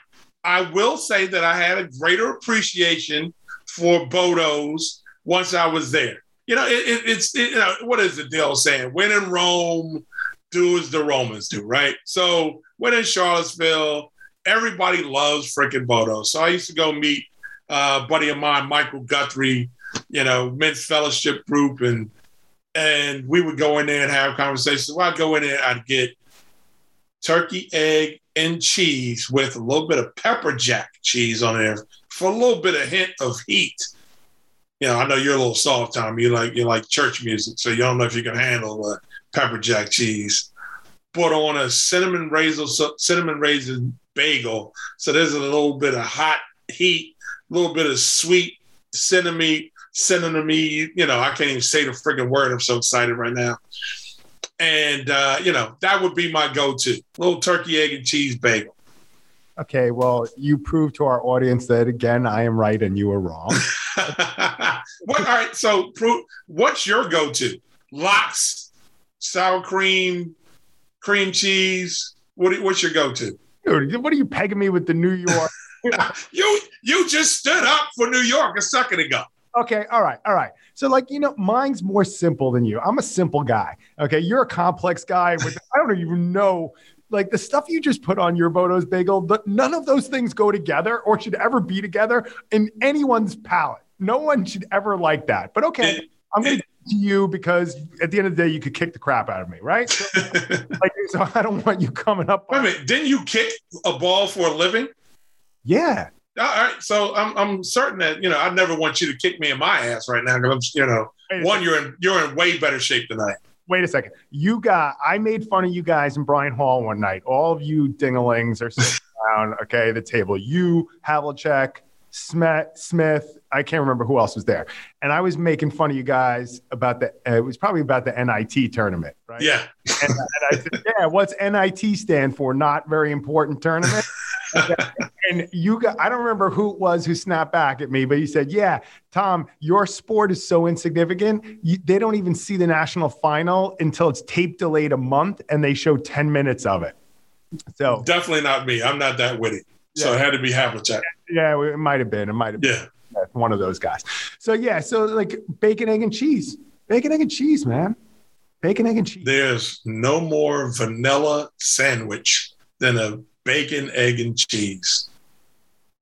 I will say that I had a greater appreciation for Bodos once I was there. You know, it, it, it's it, you know what is the deal saying? When in Rome, do as the Romans do, right? So when in Charlottesville, everybody loves freaking Bodo. So I used to go meet uh, a buddy of mine, Michael Guthrie, you know, men's fellowship group, and and we would go in there and have conversations. Well, I'd go in there, I'd get turkey, egg, and cheese with a little bit of pepper jack cheese on there for a little bit of hint of heat. You know, I know you're a little soft, Tom. You like you like church music, so you don't know if you can handle pepper jack cheese. Put on a cinnamon raisin cinnamon raisin bagel, so there's a little bit of hot heat, a little bit of sweet cinnamon cinnamon. You know, I can't even say the freaking word. I'm so excited right now. And uh, you know, that would be my go-to. Little turkey, egg, and cheese bagel. Okay, well, you proved to our audience that again I am right and you are wrong. what, all right, so what's your go-to? Lox, sour cream, cream cheese. What, what's your go-to? Dude, what are you pegging me with the New York? you you just stood up for New York a second ago. Okay, all right, all right. So, like, you know, mine's more simple than you. I'm a simple guy. Okay, you're a complex guy with I don't even know like the stuff you just put on your Bodo's bagel, but none of those things go together or should ever be together in anyone's palate. No one should ever like that. But okay, I'm going to to you because at the end of the day, you could kick the crap out of me, right? So, like, so I don't want you coming up. Wait a minute, didn't you kick a ball for a living? Yeah. All right, so I'm I'm certain that you know I never want you to kick me in my ass right now because I'm you know one you're in you're in way better shape than I am wait a second. You got, I made fun of you guys in Bryant Hall one night. All of you dinglings are sitting around, okay, the table. You, Havlicek, Smith, Smith, I can't remember who else was there. And I was making fun of you guys about the, uh, it was probably about the NIT tournament, right? Yeah. And, and I said, yeah, what's NIT stand for? Not very important tournament. and you got, I don't remember who it was who snapped back at me, but he said, Yeah, Tom, your sport is so insignificant. You, they don't even see the national final until it's tape delayed a month and they show 10 minutes of it. So definitely not me. I'm not that witty. Yeah. So it had to be Havlicek. Yeah, it might have been. It might have been. Yeah. One of those guys. So yeah, so like bacon, egg, and cheese. Bacon, egg, and cheese, man. Bacon, egg, and cheese. There's no more vanilla sandwich than a bacon, egg, and cheese.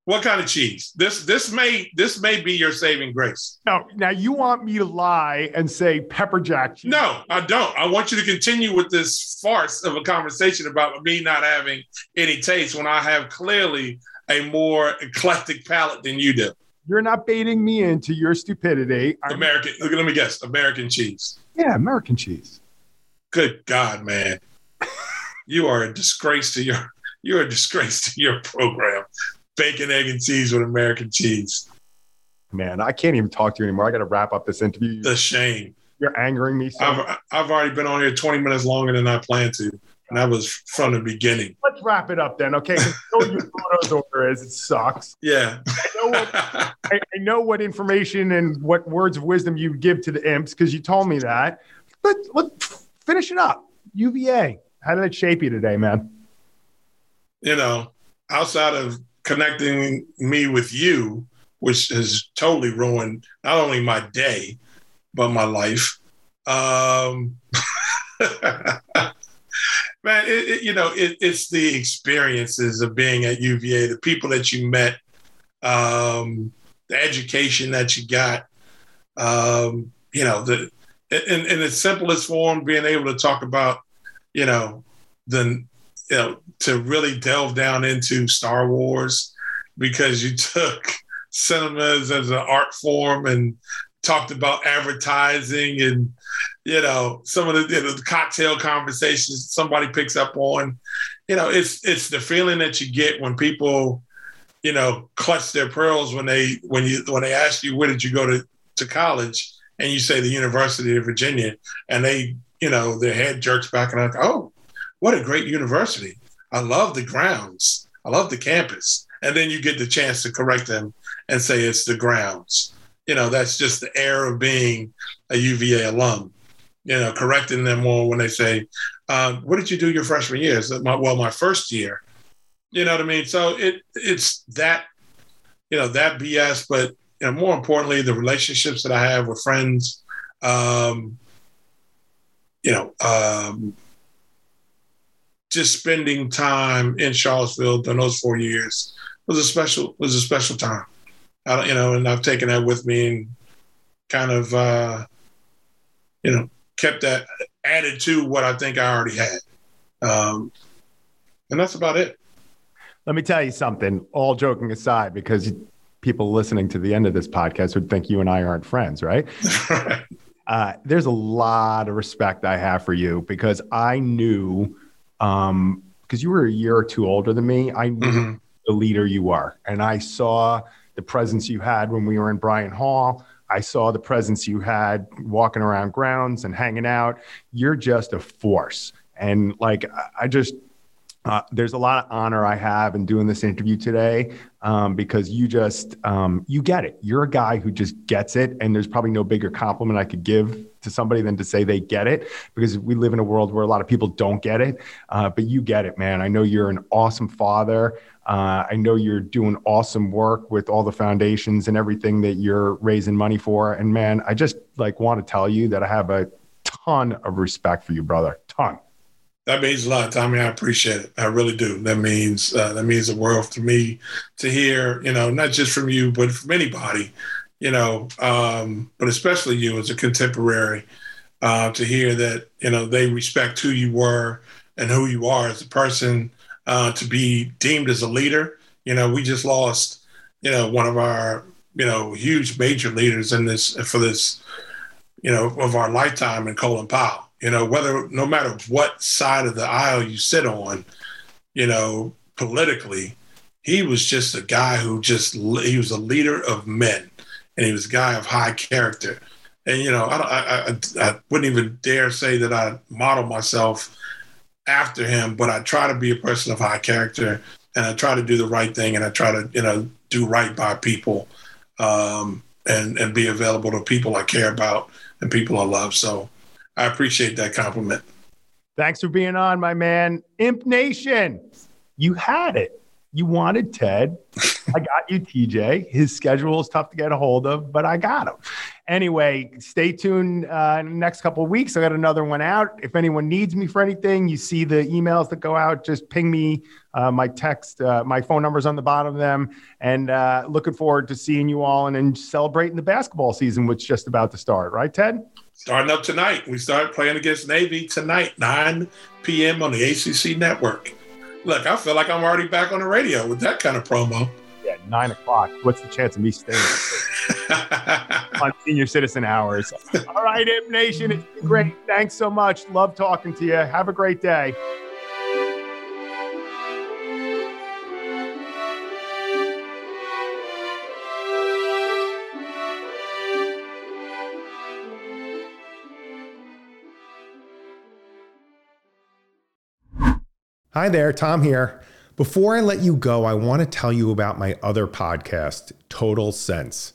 What kind of cheese? This this may this may be your saving grace. No, now you want me to lie and say pepper jack cheese? No, I don't. I want you to continue with this farce of a conversation about me not having any taste when I have clearly a more eclectic palate than you do. You're not baiting me into your stupidity. American. Look, let me guess. American cheese. Yeah, American cheese. Good God, man! you are a disgrace to your you're a disgrace to your program. Bacon, egg, and cheese with American cheese. Man, I can't even talk to you anymore. I got to wrap up this interview. The shame. You're angering me. So I've, I've already been on here 20 minutes longer than I planned to. And that was from the beginning. Let's wrap it up then, okay? know your Bodo's order is. It sucks. Yeah. I know, what, I, I know what information and what words of wisdom you give to the imps because you told me that. But let's finish it up. UVA. How did it shape you today, man? You know, outside of connecting me with you, which has totally ruined not only my day, but my life. Um, man, it, it, you know, it, it's the experiences of being at UVA, the people that you met, um, the education that you got, um, you know, the in, in its simplest form, being able to talk about, you know, the you know, to really delve down into Star Wars because you took cinemas as an art form and talked about advertising and you know some of the, you know, the cocktail conversations somebody picks up on. You know it's it's the feeling that you get when people you know clutch their pearls when they when you when they ask you where did you go to to college? And you say the University of Virginia. And they you know their head jerks back and like oh what a great university. I love the grounds. I love the campus. And then you get the chance to correct them and say it's the grounds. you know, that's just the air of being a UVA alum. You know, correcting them more when they say, um, "What did you do your freshman year?" My, well, my first year. You know what I mean? So it it's that, you know, that BS, but you know, more importantly, the relationships that I have with friends. Um, you know, um, just spending time in Charlottesville during those four years was a special was a special time. I don't, you know, and I've taken that with me and kind of, uh, you know, kept that added to what I think I already had. Um, and that's about it. Let me tell you something, all joking aside, because people listening to the end of this podcast would think you and I aren't friends, right? right. Uh, there's a lot of respect I have for you because I knew, um, because you were a year or two older than me, I knew mm-hmm. the leader you are. And I saw the presence you had when we were in Bryant Hall. I saw the presence you had walking around grounds and hanging out. You're just a force. And like, I just, uh, there's a lot of honor I have in doing this interview today um, because you just um, you get it. You're a guy who just gets it, and there's probably no bigger compliment I could give to somebody than to say they get it because we live in a world where a lot of people don't get it, uh, but you get it, man. I know you're an awesome father. Uh, I know you're doing awesome work with all the foundations and everything that you're raising money for. And man, I just like want to tell you that I have a ton of respect for you, brother. Ton. That means a lot, Tommy. I appreciate it. I really do. That means uh, that means the world to me to hear, you know, not just from you, but from anybody, you know, um, but especially you as a contemporary, uh, to hear that you know they respect who you were and who you are as a person, uh, to be deemed as a leader. You know, we just lost, you know, one of our, you know, huge major leaders in this for this, you know, of our lifetime in Colin Powell you know, whether no matter what side of the aisle you sit on, you know, politically, he was just a guy who just he was a leader of men, and he was a guy of high character. And you know, I I, I, wouldn't even dare say that I model myself after him, but I try to be a person of high character, and I try to do the right thing, and I try to you know do right by people, um, and and be available to people I care about and people I love. So I appreciate that compliment. Thanks for being on, my man. Imp Nation, you had it. You wanted Ted. I got you, TJ. His schedule is tough to get a hold of, but I got him. Anyway, stay tuned uh, next couple weeks. I got another one out. If anyone needs me for anything, you see the emails that go out, just ping me. Uh, my text, uh, my phone number's on the bottom of them. And uh, looking forward to seeing you all and celebrating the basketball season, which is just about to start, right, Ted? Starting up tonight. We start playing against Navy tonight, 9 p.m. on the ACC network. Look, I feel like I'm already back on the radio with that kind of promo. Yeah, nine o'clock. What's the chance of me staying on senior citizen hours? All right, Imp Nation, it's been great. Thanks so much. Love talking to you. Have a great day. Hi there, Tom here. Before I let you go, I want to tell you about my other podcast, Total Cents.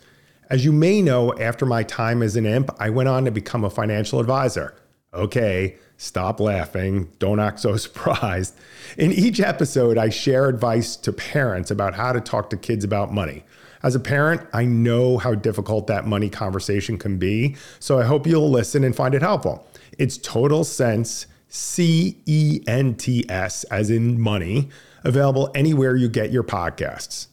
As you may know, after my time as an imp, I went on to become a financial advisor. Okay, stop laughing. Don't act so surprised. In each episode, I share advice to parents about how to talk to kids about money. As a parent, I know how difficult that money conversation can be, so I hope you'll listen and find it helpful. It's Total Cents C E N T S, as in money, available anywhere you get your podcasts.